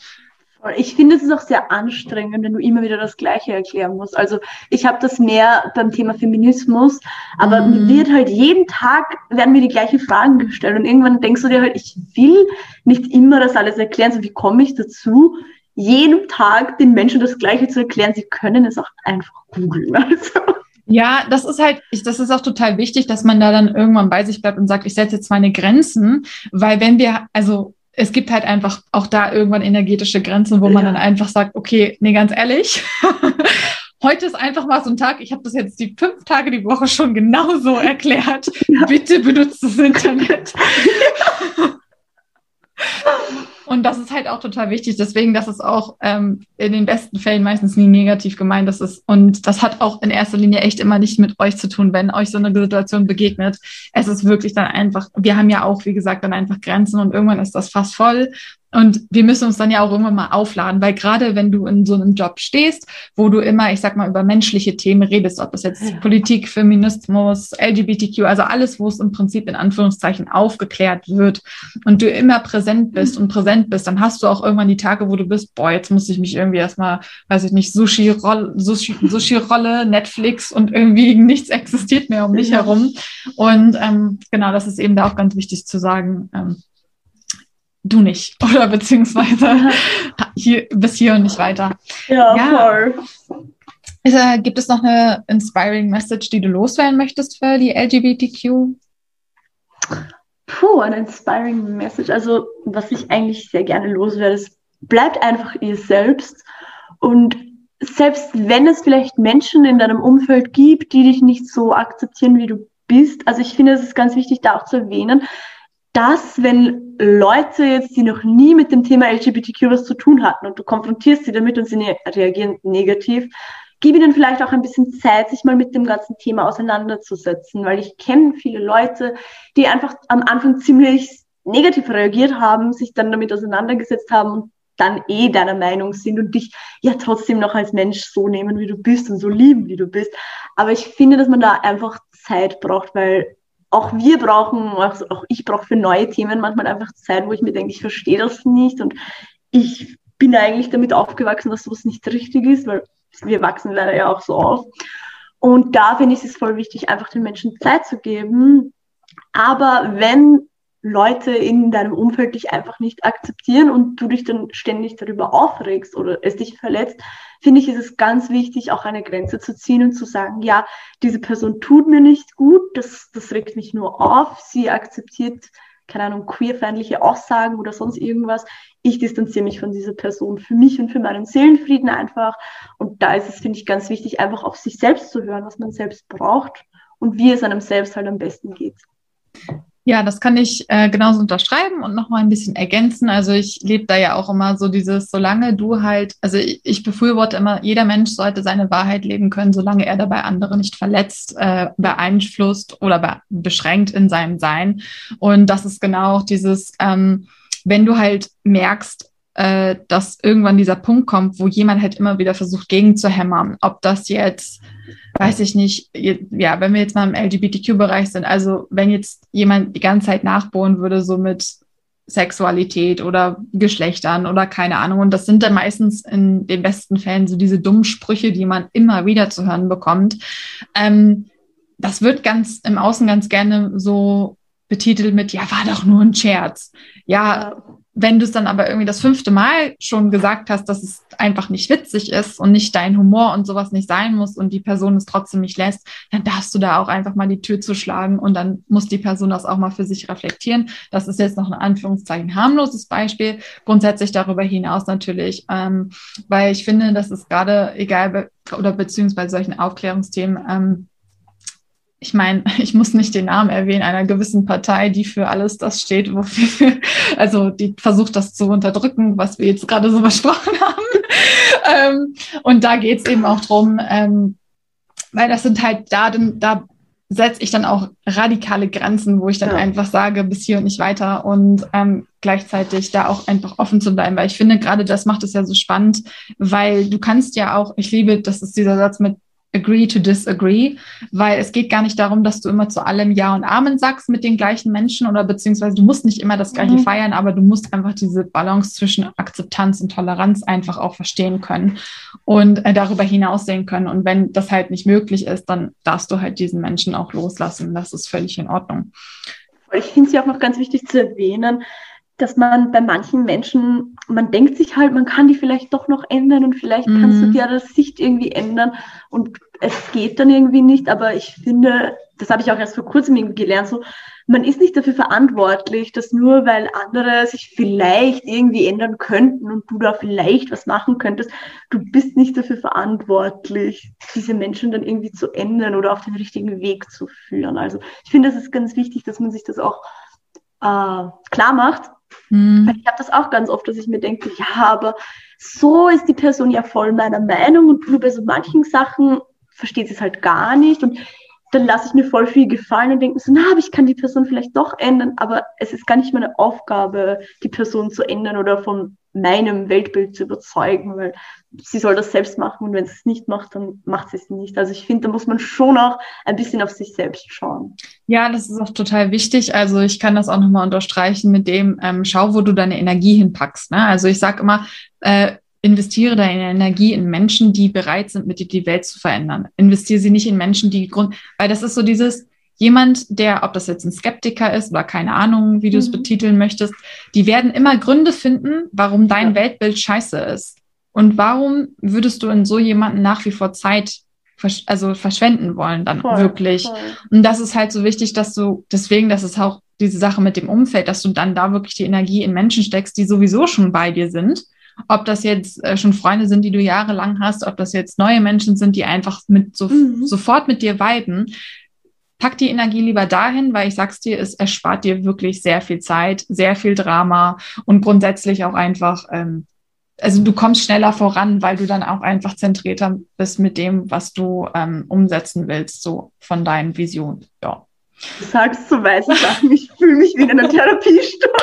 Ich finde, es ist auch sehr anstrengend, wenn du immer wieder das Gleiche erklären musst. Also ich habe das mehr beim Thema Feminismus, aber mhm. mir wird halt jeden Tag werden mir die gleichen Fragen gestellt und irgendwann denkst du dir halt, ich will nicht immer das alles erklären. So wie komme ich dazu? Jedem Tag den Menschen das Gleiche zu erklären. Sie können es auch einfach googeln. Also. Ja, das ist halt, ich, das ist auch total wichtig, dass man da dann irgendwann bei sich bleibt und sagt, ich setze jetzt meine Grenzen, weil wenn wir, also es gibt halt einfach auch da irgendwann energetische Grenzen, wo man ja. dann einfach sagt, okay, nee, ganz ehrlich, heute ist einfach mal so ein Tag, ich habe das jetzt die fünf Tage die Woche schon genauso erklärt. Ja. Bitte benutzt das Internet. Und das ist halt auch total wichtig. Deswegen, dass es auch ähm, in den besten Fällen meistens nie negativ gemeint ist. Und das hat auch in erster Linie echt immer nicht mit euch zu tun, wenn euch so eine Situation begegnet. Es ist wirklich dann einfach, wir haben ja auch, wie gesagt, dann einfach Grenzen und irgendwann ist das fast voll. Und wir müssen uns dann ja auch irgendwann mal aufladen, weil gerade wenn du in so einem Job stehst, wo du immer, ich sag mal, über menschliche Themen redest, ob das jetzt ja. Politik, Feminismus, LGBTQ, also alles, wo es im Prinzip in Anführungszeichen aufgeklärt wird und du immer präsent bist und präsent bist, dann hast du auch irgendwann die Tage, wo du bist, boah, jetzt muss ich mich irgendwie erstmal, weiß ich nicht, Sushi-Rolle, Sushi, Sushi-Rolle, Netflix und irgendwie nichts existiert mehr um mich herum. Und ähm, genau, das ist eben da auch ganz wichtig zu sagen. Ähm, du nicht. Oder beziehungsweise hier, bis hier und nicht weiter. Ja, ja. voll. Äh, gibt es noch eine inspiring Message, die du loswerden möchtest für die LGBTQ? Puh, eine inspiring Message. Also, was ich eigentlich sehr gerne loswerde, ist, bleibt einfach ihr selbst. Und selbst wenn es vielleicht Menschen in deinem Umfeld gibt, die dich nicht so akzeptieren, wie du bist, also ich finde, es ist ganz wichtig, da auch zu erwähnen, dass, wenn Leute jetzt, die noch nie mit dem Thema LGBTQ was zu tun hatten und du konfrontierst sie damit und sie ne reagieren negativ, gib ihnen vielleicht auch ein bisschen Zeit, sich mal mit dem ganzen Thema auseinanderzusetzen, weil ich kenne viele Leute, die einfach am Anfang ziemlich negativ reagiert haben, sich dann damit auseinandergesetzt haben und dann eh deiner Meinung sind und dich ja trotzdem noch als Mensch so nehmen, wie du bist und so lieben, wie du bist. Aber ich finde, dass man da einfach Zeit braucht, weil auch wir brauchen, also auch ich brauche für neue Themen manchmal einfach Zeit, wo ich mir denke, ich verstehe das nicht und ich bin eigentlich damit aufgewachsen, dass sowas nicht richtig ist, weil wir wachsen leider ja auch so auf. Und da finde ich es voll wichtig, einfach den Menschen Zeit zu geben. Aber wenn Leute in deinem Umfeld dich einfach nicht akzeptieren und du dich dann ständig darüber aufregst oder es dich verletzt, finde ich, ist es ganz wichtig, auch eine Grenze zu ziehen und zu sagen, ja, diese Person tut mir nicht gut, das, das regt mich nur auf, sie akzeptiert, keine Ahnung, queerfeindliche Aussagen oder sonst irgendwas. Ich distanziere mich von dieser Person für mich und für meinen Seelenfrieden einfach. Und da ist es, finde ich, ganz wichtig, einfach auf sich selbst zu hören, was man selbst braucht und wie es einem selbst halt am besten geht. Ja, das kann ich äh, genauso unterschreiben und nochmal ein bisschen ergänzen. Also ich lebe da ja auch immer so dieses, solange du halt, also ich, ich, befürworte immer, jeder Mensch sollte seine Wahrheit leben können, solange er dabei andere nicht verletzt, äh, beeinflusst oder be beschränkt in seinem Sein. Und das ist genau auch dieses, ähm, wenn du halt merkst, äh, dass irgendwann dieser Punkt kommt, wo jemand halt immer wieder versucht, gegenzuhämmern, ob das jetzt weiß ich nicht, ja, wenn wir jetzt mal im LGBTQ-Bereich sind, also wenn jetzt jemand die ganze Zeit nachbohren würde, so mit Sexualität oder Geschlechtern oder keine Ahnung. Und das sind dann meistens in den besten Fällen so diese dummen Sprüche, die man immer wieder zu hören bekommt. Ähm, das wird ganz im Außen ganz gerne so betitelt mit, ja, war doch nur ein Scherz. Ja, wenn du es dann aber irgendwie das fünfte Mal schon gesagt hast, dass es einfach nicht witzig ist und nicht dein Humor und sowas nicht sein muss und die Person es trotzdem nicht lässt, dann darfst du da auch einfach mal die Tür zuschlagen und dann muss die Person das auch mal für sich reflektieren. Das ist jetzt noch ein Anführungszeichen harmloses Beispiel. Grundsätzlich darüber hinaus natürlich, ähm, weil ich finde, dass es gerade egal oder beziehungsweise solchen Aufklärungsthemen ähm, ich meine, ich muss nicht den Namen erwähnen einer gewissen Partei, die für alles das steht, wofür, also die versucht das zu unterdrücken, was wir jetzt gerade so besprochen haben. ähm, und da geht es eben auch drum, ähm, weil das sind halt da, da setze ich dann auch radikale Grenzen, wo ich dann ja. einfach sage, bis hier und nicht weiter und ähm, gleichzeitig da auch einfach offen zu bleiben, weil ich finde, gerade das macht es ja so spannend, weil du kannst ja auch, ich liebe, das ist dieser Satz mit agree to disagree, weil es geht gar nicht darum, dass du immer zu allem Ja und Amen sagst mit den gleichen Menschen oder beziehungsweise du musst nicht immer das Gleiche mhm. feiern, aber du musst einfach diese Balance zwischen Akzeptanz und Toleranz einfach auch verstehen können und äh, darüber hinaus sehen können. Und wenn das halt nicht möglich ist, dann darfst du halt diesen Menschen auch loslassen. Das ist völlig in Ordnung. Ich finde es ja auch noch ganz wichtig zu erwähnen, dass man bei manchen Menschen, man denkt sich halt, man kann die vielleicht doch noch ändern und vielleicht mhm. kannst du mhm. dir das Sicht irgendwie ändern und es geht dann irgendwie nicht, aber ich finde, das habe ich auch erst vor kurzem irgendwie gelernt, so, man ist nicht dafür verantwortlich, dass nur weil andere sich vielleicht irgendwie ändern könnten und du da vielleicht was machen könntest, du bist nicht dafür verantwortlich, diese Menschen dann irgendwie zu ändern oder auf den richtigen Weg zu führen. Also ich finde, es ist ganz wichtig, dass man sich das auch äh, klar macht, Mhm. Ich habe das auch ganz oft, dass ich mir denke, ja, aber so ist die Person ja voll meiner Meinung und bei so manchen Sachen versteht sie es halt gar nicht und dann lasse ich mir voll viel gefallen und denke so, na, aber ich kann die Person vielleicht doch ändern, aber es ist gar nicht meine Aufgabe, die Person zu ändern oder von meinem Weltbild zu überzeugen, weil sie soll das selbst machen und wenn sie es nicht macht, dann macht sie es nicht. Also ich finde, da muss man schon auch ein bisschen auf sich selbst schauen. Ja, das ist auch total wichtig. Also ich kann das auch nochmal unterstreichen mit dem, ähm, schau, wo du deine Energie hinpackst. Ne? Also ich sage immer, äh, investiere deine Energie in Menschen, die bereit sind, mit dir die Welt zu verändern. Investiere sie nicht in Menschen, die Grund, weil das ist so dieses, jemand, der, ob das jetzt ein Skeptiker ist oder keine Ahnung, wie du es mhm. betiteln möchtest, die werden immer Gründe finden, warum dein ja. Weltbild scheiße ist. Und warum würdest du in so jemanden nach wie vor Zeit versch also verschwenden wollen dann voll, wirklich? Voll. Und das ist halt so wichtig, dass du, deswegen, das ist auch diese Sache mit dem Umfeld, dass du dann da wirklich die Energie in Menschen steckst, die sowieso schon bei dir sind. Ob das jetzt äh, schon Freunde sind, die du jahrelang hast, ob das jetzt neue Menschen sind, die einfach mit so, mhm. sofort mit dir viben, pack die Energie lieber dahin, weil ich sag's dir, es erspart dir wirklich sehr viel Zeit, sehr viel Drama und grundsätzlich auch einfach, ähm, also du kommst schneller voran, weil du dann auch einfach zentrierter bist mit dem, was du ähm, umsetzen willst, so von deinen Visionen. Ja. Du sagst so weiße Sachen, ich fühle mich wie in einer Therapiestunde.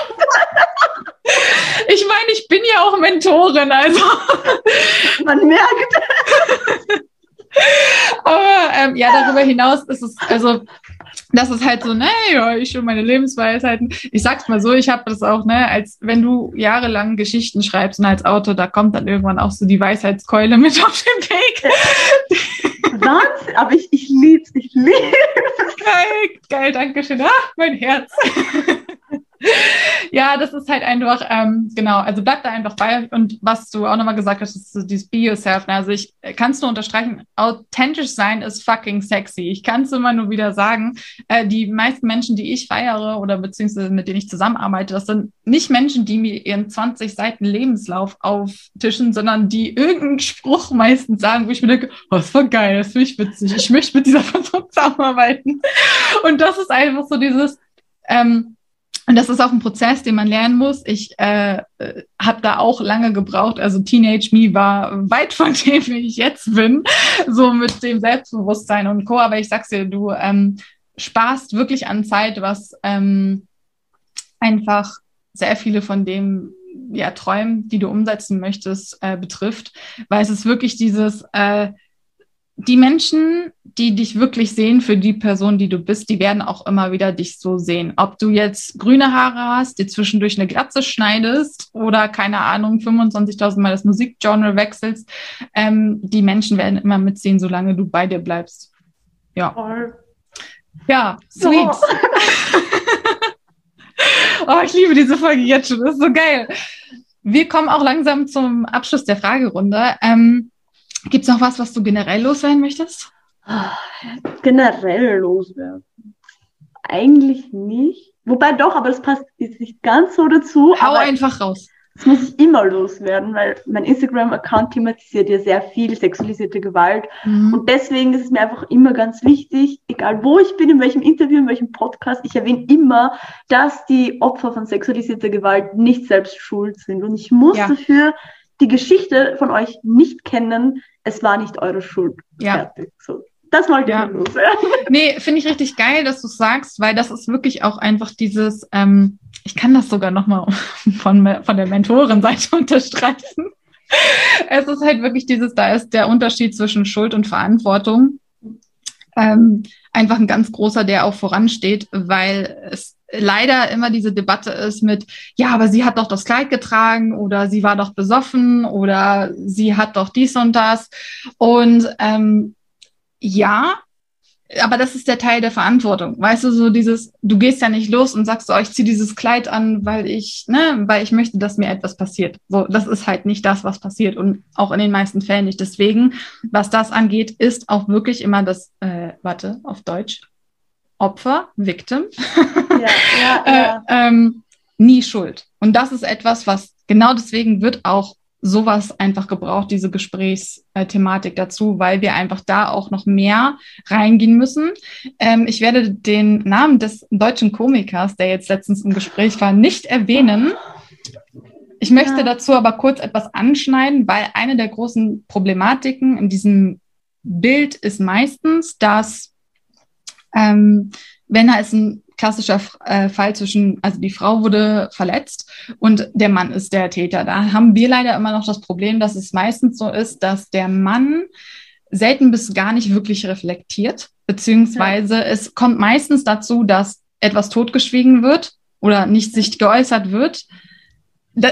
Ich meine, ich bin ja auch Mentorin, also. Man merkt. Aber ähm, ja, darüber hinaus ist es, also das ist halt so, ne, ja, ich schon meine Lebensweisheiten. Ich sag's mal so, ich habe das auch, ne, als wenn du jahrelang Geschichten schreibst und als Autor, da kommt dann irgendwann auch so die Weisheitskeule mit auf den Weg. Wahnsinn, aber ich, ich lieb's, ich lieb's. Geil, geil, danke schön. Ah, mein Herz. Ja, das ist halt einfach, ähm, genau, also bleib da einfach bei. Und was du auch nochmal gesagt hast, ist dieses Be Yourself. Ne? Also ich kann es nur unterstreichen, authentisch sein ist fucking sexy. Ich kann es immer nur wieder sagen. Äh, die meisten Menschen, die ich feiere oder beziehungsweise mit denen ich zusammenarbeite, das sind nicht Menschen, die mir ihren 20 Seiten Lebenslauf auftischen, sondern die irgendeinen Spruch meistens sagen, wo ich mir denke, oh, das war geil, das finde ich witzig. Ich möchte mit dieser Person zusammenarbeiten. Und das ist einfach so dieses, ähm, und das ist auch ein Prozess, den man lernen muss. Ich äh, habe da auch lange gebraucht. Also Teenage Me war weit von dem, wie ich jetzt bin, so mit dem Selbstbewusstsein und Co. Aber ich sag's dir, du ähm, sparst wirklich an Zeit, was ähm, einfach sehr viele von dem ja, Träumen, die du umsetzen möchtest, äh, betrifft. Weil es ist wirklich dieses äh, die Menschen, die dich wirklich sehen für die Person, die du bist, die werden auch immer wieder dich so sehen. Ob du jetzt grüne Haare hast, dir zwischendurch eine Glatze schneidest oder keine Ahnung, 25.000 Mal das Musikgenre wechselst, ähm, die Menschen werden immer mitsehen, solange du bei dir bleibst. Ja. Ja, sweet. Oh. oh, ich liebe diese Folge jetzt schon. Das ist so geil. Wir kommen auch langsam zum Abschluss der Fragerunde. Ähm, Gibt es noch was, was du generell loswerden möchtest? Generell loswerden. Eigentlich nicht. Wobei doch, aber das passt jetzt nicht ganz so dazu. Hau einfach raus. Das muss ich immer loswerden, weil mein Instagram-Account thematisiert ja sehr viel sexualisierte Gewalt. Mhm. Und deswegen ist es mir einfach immer ganz wichtig, egal wo ich bin, in welchem Interview, in welchem Podcast, ich erwähne immer, dass die Opfer von sexualisierter Gewalt nicht selbst schuld sind. Und ich muss ja. dafür die Geschichte von euch nicht kennen, es war nicht eure Schuld. Ja. Fertig. So. Das wollte ja. ich loswerden. Nee, finde ich richtig geil, dass du sagst, weil das ist wirklich auch einfach dieses, ähm, ich kann das sogar nochmal von, von der Mentorenseite unterstreichen. Es ist halt wirklich dieses, da ist der Unterschied zwischen Schuld und Verantwortung ähm, einfach ein ganz großer, der auch voransteht, weil es leider immer diese Debatte ist mit, ja, aber sie hat doch das Kleid getragen oder sie war doch besoffen oder sie hat doch dies und das. Und ähm, ja, aber das ist der Teil der Verantwortung. Weißt du, so dieses, du gehst ja nicht los und sagst, oh, ich ziehe dieses Kleid an, weil ich, ne, weil ich möchte, dass mir etwas passiert. So, das ist halt nicht das, was passiert und auch in den meisten Fällen nicht. Deswegen, was das angeht, ist auch wirklich immer das, äh, warte, auf Deutsch, Opfer, Victim, ja, ja, ja. Äh, ähm, nie schuld. Und das ist etwas, was genau deswegen wird auch sowas einfach gebraucht, diese Gesprächsthematik dazu, weil wir einfach da auch noch mehr reingehen müssen. Ähm, ich werde den Namen des deutschen Komikers, der jetzt letztens im Gespräch war, nicht erwähnen. Ich möchte ja. dazu aber kurz etwas anschneiden, weil eine der großen Problematiken in diesem Bild ist meistens, dass ähm, wenn da ist ein klassischer äh, Fall zwischen, also die Frau wurde verletzt und der Mann ist der Täter. Da haben wir leider immer noch das Problem, dass es meistens so ist, dass der Mann selten bis gar nicht wirklich reflektiert, beziehungsweise ja. es kommt meistens dazu, dass etwas totgeschwiegen wird oder nicht sich geäußert wird.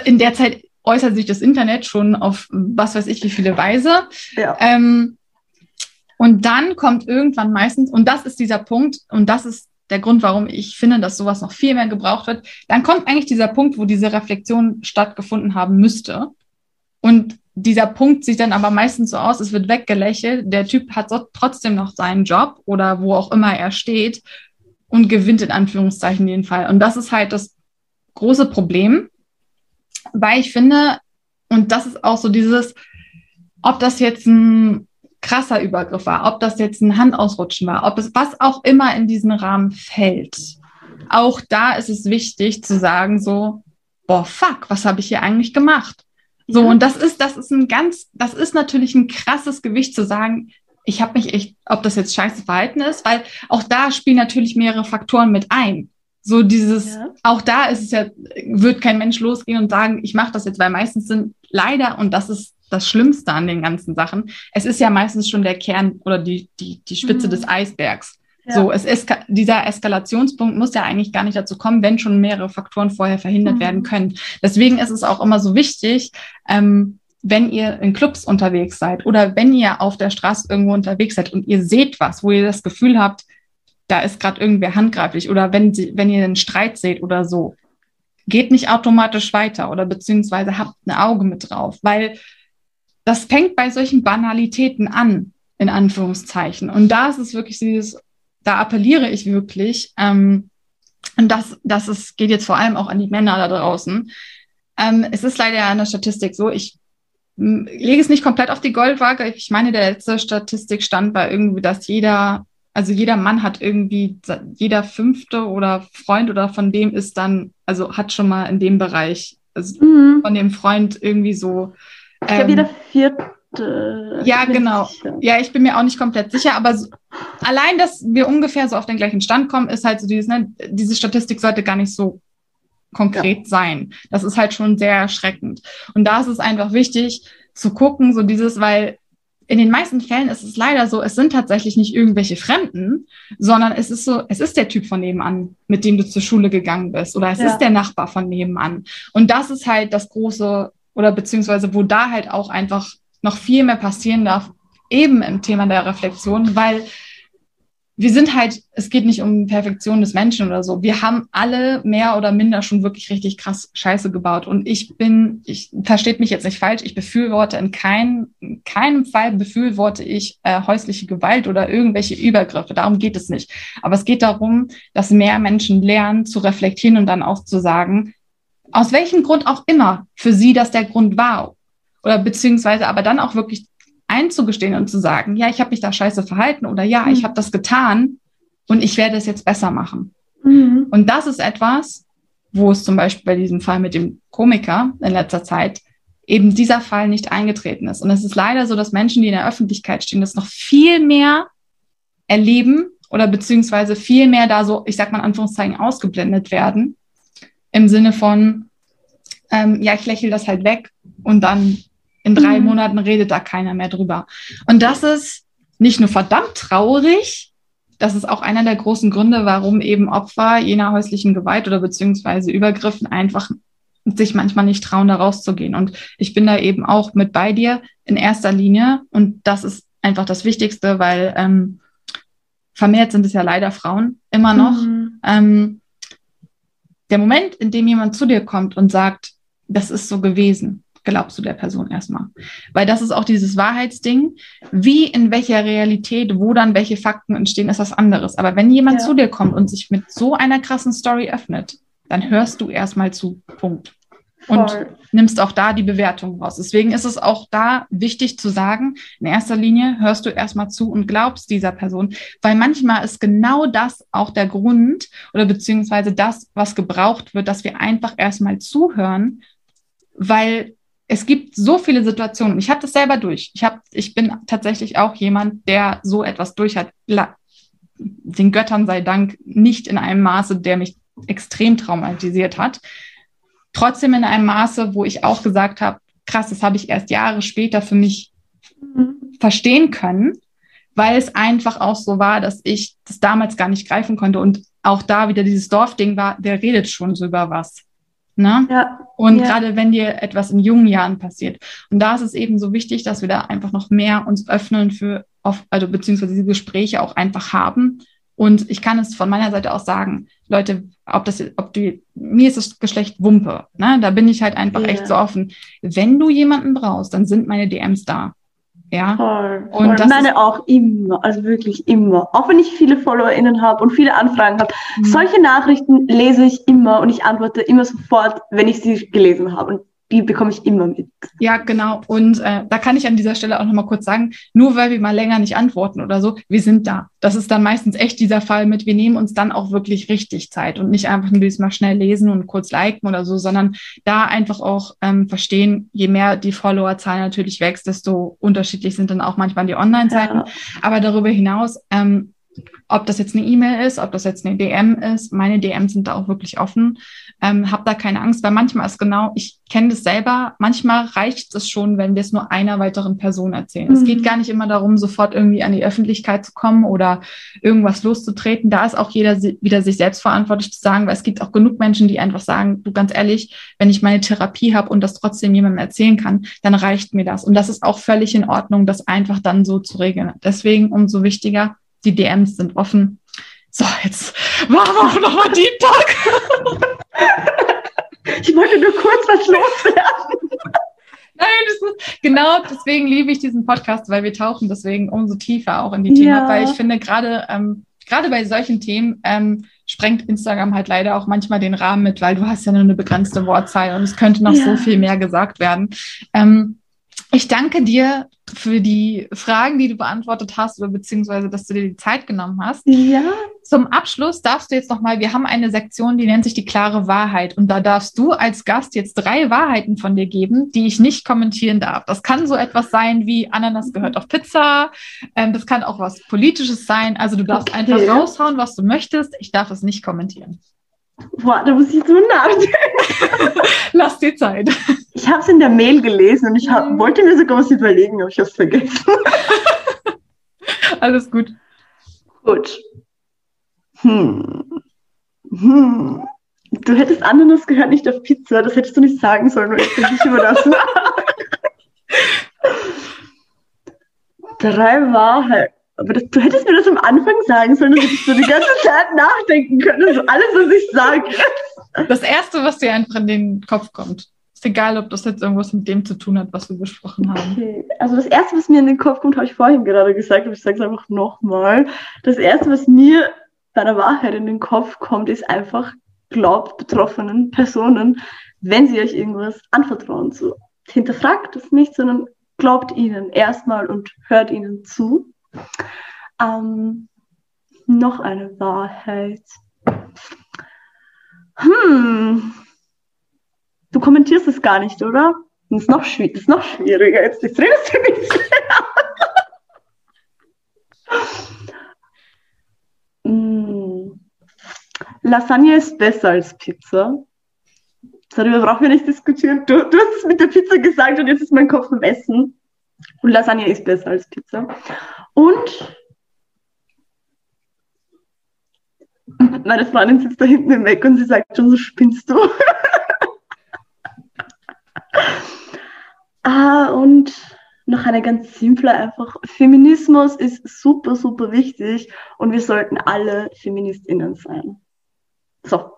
In der Zeit äußert sich das Internet schon auf was weiß ich wie viele Weise. Ja. Ähm, und dann kommt irgendwann meistens, und das ist dieser Punkt, und das ist der Grund, warum ich finde, dass sowas noch viel mehr gebraucht wird, dann kommt eigentlich dieser Punkt, wo diese Reflexion stattgefunden haben müsste. Und dieser Punkt sieht dann aber meistens so aus, es wird weggelächelt, der Typ hat so trotzdem noch seinen Job oder wo auch immer er steht und gewinnt in Anführungszeichen den Fall. Und das ist halt das große Problem, weil ich finde, und das ist auch so dieses, ob das jetzt ein krasser Übergriff war, ob das jetzt ein Handausrutschen war, ob es was auch immer in diesen Rahmen fällt. Auch da ist es wichtig zu sagen so, boah, fuck, was habe ich hier eigentlich gemacht? So, ja. und das ist, das ist ein ganz, das ist natürlich ein krasses Gewicht zu sagen, ich habe mich echt, ob das jetzt scheiße Verhalten ist, weil auch da spielen natürlich mehrere Faktoren mit ein. So dieses, ja. auch da ist es ja, wird kein Mensch losgehen und sagen, ich mache das jetzt, weil meistens sind leider, und das ist das Schlimmste an den ganzen Sachen. Es ist ja meistens schon der Kern oder die, die, die Spitze mhm. des Eisbergs. Ja. So, es ist, dieser Eskalationspunkt muss ja eigentlich gar nicht dazu kommen, wenn schon mehrere Faktoren vorher verhindert mhm. werden können. Deswegen ist es auch immer so wichtig, ähm, wenn ihr in Clubs unterwegs seid oder wenn ihr auf der Straße irgendwo unterwegs seid und ihr seht was, wo ihr das Gefühl habt, da ist gerade irgendwer handgreiflich oder wenn, sie, wenn ihr einen Streit seht oder so, geht nicht automatisch weiter oder beziehungsweise habt ein Auge mit drauf, weil das fängt bei solchen Banalitäten an, in Anführungszeichen. Und da ist es wirklich dieses, da appelliere ich wirklich, ähm, und das, das ist, geht jetzt vor allem auch an die Männer da draußen. Ähm, es ist leider in der Statistik so, ich lege es nicht komplett auf die Goldwaage. Ich meine, der letzte Statistikstand war irgendwie, dass jeder, also jeder Mann hat irgendwie, jeder fünfte oder Freund oder von dem ist dann, also hat schon mal in dem Bereich, also mhm. von dem Freund irgendwie so. Ich ähm, jeder vierte. Ja, genau. Ja, ich bin mir auch nicht komplett sicher, aber so, allein, dass wir ungefähr so auf den gleichen Stand kommen, ist halt so dieses, ne, diese Statistik sollte gar nicht so konkret ja. sein. Das ist halt schon sehr erschreckend. Und da ist es einfach wichtig zu gucken, so dieses, weil in den meisten Fällen ist es leider so, es sind tatsächlich nicht irgendwelche Fremden, sondern es ist so, es ist der Typ von nebenan, mit dem du zur Schule gegangen bist, oder es ja. ist der Nachbar von nebenan. Und das ist halt das große, oder beziehungsweise wo da halt auch einfach noch viel mehr passieren darf, eben im Thema der Reflexion, weil wir sind halt, es geht nicht um Perfektion des Menschen oder so. Wir haben alle mehr oder minder schon wirklich richtig krass Scheiße gebaut. Und ich bin, ich versteht mich jetzt nicht falsch, ich befürworte in kein, keinem Fall befürworte ich äh, häusliche Gewalt oder irgendwelche Übergriffe. Darum geht es nicht. Aber es geht darum, dass mehr Menschen lernen zu reflektieren und dann auch zu sagen, aus welchem Grund auch immer für sie das der Grund war. Oder beziehungsweise aber dann auch wirklich einzugestehen und zu sagen, ja, ich habe mich da scheiße verhalten oder ja, mhm. ich habe das getan und ich werde es jetzt besser machen. Mhm. Und das ist etwas, wo es zum Beispiel bei diesem Fall mit dem Komiker in letzter Zeit eben dieser Fall nicht eingetreten ist. Und es ist leider so, dass Menschen, die in der Öffentlichkeit stehen, das noch viel mehr erleben oder beziehungsweise viel mehr da so, ich sag mal in Anführungszeichen, ausgeblendet werden. Im Sinne von, ähm, ja, ich lächle das halt weg und dann in drei mhm. Monaten redet da keiner mehr drüber. Und das ist nicht nur verdammt traurig, das ist auch einer der großen Gründe, warum eben Opfer jener häuslichen Gewalt oder beziehungsweise Übergriffen einfach sich manchmal nicht trauen, da rauszugehen. Und ich bin da eben auch mit bei dir in erster Linie. Und das ist einfach das Wichtigste, weil ähm, vermehrt sind es ja leider Frauen immer noch. Mhm. Ähm, der Moment, in dem jemand zu dir kommt und sagt, das ist so gewesen, glaubst du der Person erstmal? Weil das ist auch dieses Wahrheitsding. Wie, in welcher Realität, wo dann welche Fakten entstehen, ist was anderes. Aber wenn jemand ja. zu dir kommt und sich mit so einer krassen Story öffnet, dann hörst du erstmal zu. Punkt. Und Voll. nimmst auch da die Bewertung raus. Deswegen ist es auch da wichtig zu sagen, in erster Linie hörst du erstmal zu und glaubst dieser Person, weil manchmal ist genau das auch der Grund oder beziehungsweise das, was gebraucht wird, dass wir einfach erstmal zuhören, weil es gibt so viele Situationen. Ich habe das selber durch. Ich habe, ich bin tatsächlich auch jemand, der so etwas durch hat. Den Göttern sei Dank nicht in einem Maße, der mich extrem traumatisiert hat. Trotzdem in einem Maße, wo ich auch gesagt habe, krass, das habe ich erst Jahre später für mich mhm. verstehen können, weil es einfach auch so war, dass ich das damals gar nicht greifen konnte und auch da wieder dieses Dorfding war, der redet schon so über was. Ne? Ja, und ja. gerade wenn dir etwas in jungen Jahren passiert. Und da ist es eben so wichtig, dass wir da einfach noch mehr uns öffnen für, auf, also beziehungsweise diese Gespräche auch einfach haben. Und ich kann es von meiner Seite aus sagen, Leute, ob das, ob du, mir ist das Geschlecht Wumpe, ne? Da bin ich halt einfach ja. echt so offen. Wenn du jemanden brauchst, dann sind meine DMs da. Ja. Voll, voll. Und das meine auch immer, also wirklich immer. Auch wenn ich viele FollowerInnen habe und viele Anfragen habe. Mhm. Solche Nachrichten lese ich immer und ich antworte immer sofort, wenn ich sie gelesen habe. Und die bekomme ich immer mit. Ja, genau. Und äh, da kann ich an dieser Stelle auch nochmal kurz sagen, nur weil wir mal länger nicht antworten oder so, wir sind da. Das ist dann meistens echt dieser Fall mit, wir nehmen uns dann auch wirklich richtig Zeit und nicht einfach nur diesmal schnell lesen und kurz liken oder so, sondern da einfach auch ähm, verstehen, je mehr die Followerzahl natürlich wächst, desto unterschiedlich sind dann auch manchmal die Online-Seiten. Ja. Aber darüber hinaus, ähm, ob das jetzt eine E-Mail ist, ob das jetzt eine DM ist. Meine DMs sind da auch wirklich offen. Ähm, hab da keine Angst, weil manchmal ist genau, ich kenne das selber, manchmal reicht es schon, wenn wir es nur einer weiteren Person erzählen. Mhm. Es geht gar nicht immer darum, sofort irgendwie an die Öffentlichkeit zu kommen oder irgendwas loszutreten. Da ist auch jeder wieder sich selbst verantwortlich zu sagen, weil es gibt auch genug Menschen, die einfach sagen, du ganz ehrlich, wenn ich meine Therapie habe und das trotzdem jemandem erzählen kann, dann reicht mir das. Und das ist auch völlig in Ordnung, das einfach dann so zu regeln. Deswegen umso wichtiger, die DMs sind offen. So, jetzt machen wir nochmal Deep Talk. ich wollte nur kurz was loswerden. Nein, das ist, genau deswegen liebe ich diesen Podcast, weil wir tauchen deswegen umso tiefer auch in die Themen, ja. weil ich finde, gerade ähm, gerade bei solchen Themen ähm, sprengt Instagram halt leider auch manchmal den Rahmen mit, weil du hast ja nur eine begrenzte Wortzahl und es könnte noch ja. so viel mehr gesagt werden. Ähm, ich danke dir für die Fragen, die du beantwortet hast, oder beziehungsweise, dass du dir die Zeit genommen hast. Ja. Zum Abschluss darfst du jetzt nochmal, wir haben eine Sektion, die nennt sich die klare Wahrheit. Und da darfst du als Gast jetzt drei Wahrheiten von dir geben, die ich nicht kommentieren darf. Das kann so etwas sein wie Ananas gehört auf Pizza. Ähm, das kann auch was Politisches sein. Also du darfst okay. einfach raushauen, was du möchtest. Ich darf es nicht kommentieren. Boah, da muss ich so nachdenken. Lass dir Zeit. Ich habe es in der Mail gelesen und ich hab, mhm. wollte mir sogar was überlegen, aber ich habe es vergessen. Alles gut. Gut. Hm. Hm. Du hättest Ananas gehört, nicht auf Pizza. Das hättest du nicht sagen sollen, weil ich bin nicht überlassen. Drei Wahrheiten. Aber das, du hättest mir das am Anfang sagen sollen, dass ich so die ganze Zeit nachdenken können. Also alles, was ich sage. Das Erste, was dir einfach in den Kopf kommt. Ist egal, ob das jetzt irgendwas mit dem zu tun hat, was wir besprochen haben. Okay. Also das Erste, was mir in den Kopf kommt, habe ich vorhin gerade gesagt, aber ich sage es einfach nochmal. Das Erste, was mir bei der Wahrheit in den Kopf kommt, ist einfach, glaubt betroffenen Personen, wenn sie euch irgendwas anvertrauen, so hinterfragt das nicht, sondern glaubt ihnen erstmal und hört ihnen zu ähm, noch eine Wahrheit. Hm. Du kommentierst es gar nicht, oder? Das ist noch, schwierig, ist noch schwieriger. Jetzt, redest du nicht. hm. Lasagne ist besser als Pizza. Darüber brauchen wir nicht diskutieren. Du, du hast es mit der Pizza gesagt und jetzt ist mein Kopf im Essen. Und Lasagne ist besser als Pizza. Und meine Freundin sitzt da hinten im Eck und sie sagt schon, so spinnst du. ah, und noch eine ganz simple einfach. Feminismus ist super, super wichtig und wir sollten alle FeministInnen sein. So.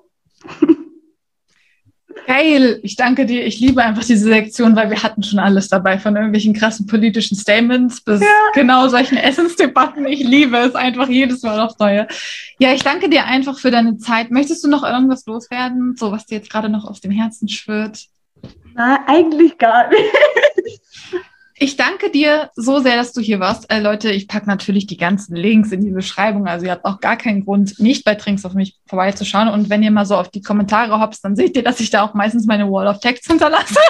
Geil, ich danke dir. Ich liebe einfach diese Sektion, weil wir hatten schon alles dabei, von irgendwelchen krassen politischen Statements bis ja. genau solchen Essensdebatten. Ich liebe es einfach jedes Mal aufs Neue. Ja, ich danke dir einfach für deine Zeit. Möchtest du noch irgendwas loswerden, so was dir jetzt gerade noch aus dem Herzen schwirrt? Na, eigentlich gar nicht. Ich danke dir so sehr, dass du hier warst. Äh, Leute, ich packe natürlich die ganzen Links in die Beschreibung. Also ihr habt auch gar keinen Grund, nicht bei Trinks auf mich vorbeizuschauen. Und wenn ihr mal so auf die Kommentare hoppst, dann seht ihr, dass ich da auch meistens meine Wall of Text hinterlasse.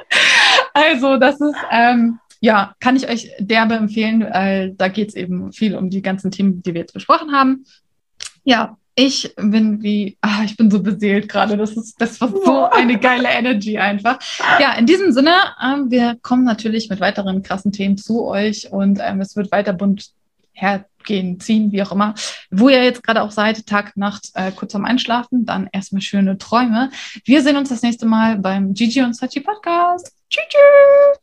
also das ist, ähm, ja, kann ich euch derbe empfehlen, weil da geht es eben viel um die ganzen Themen, die wir jetzt besprochen haben. Ja, ich bin wie, ah, ich bin so beseelt gerade. Das ist, das war so eine geile Energy einfach. Ja, in diesem Sinne, ähm, wir kommen natürlich mit weiteren krassen Themen zu euch und ähm, es wird weiter bunt hergehen, ziehen, wie auch immer. Wo ihr jetzt gerade auch seid, Tag, Nacht, äh, kurz vorm Einschlafen, dann erstmal schöne Träume. Wir sehen uns das nächste Mal beim Gigi und Sachi Podcast. Tschüss.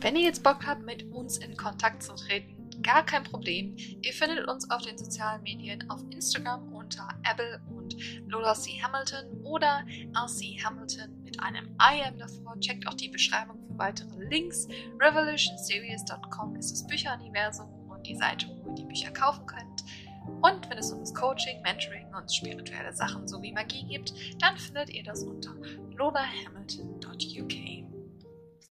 Wenn ihr jetzt Bock habt, mit uns in Kontakt zu treten, gar kein Problem. Ihr findet uns auf den sozialen Medien auf Instagram unter Abel und Lola C. Hamilton oder LC Hamilton mit einem I am davor. Checkt auch die Beschreibung für weitere Links. RevolutionSeries.com ist das Bücheruniversum und die Seite, wo ihr die Bücher kaufen könnt. Und wenn es um das Coaching, Mentoring und spirituelle Sachen sowie Magie gibt, dann findet ihr das unter lolahamilton.uk.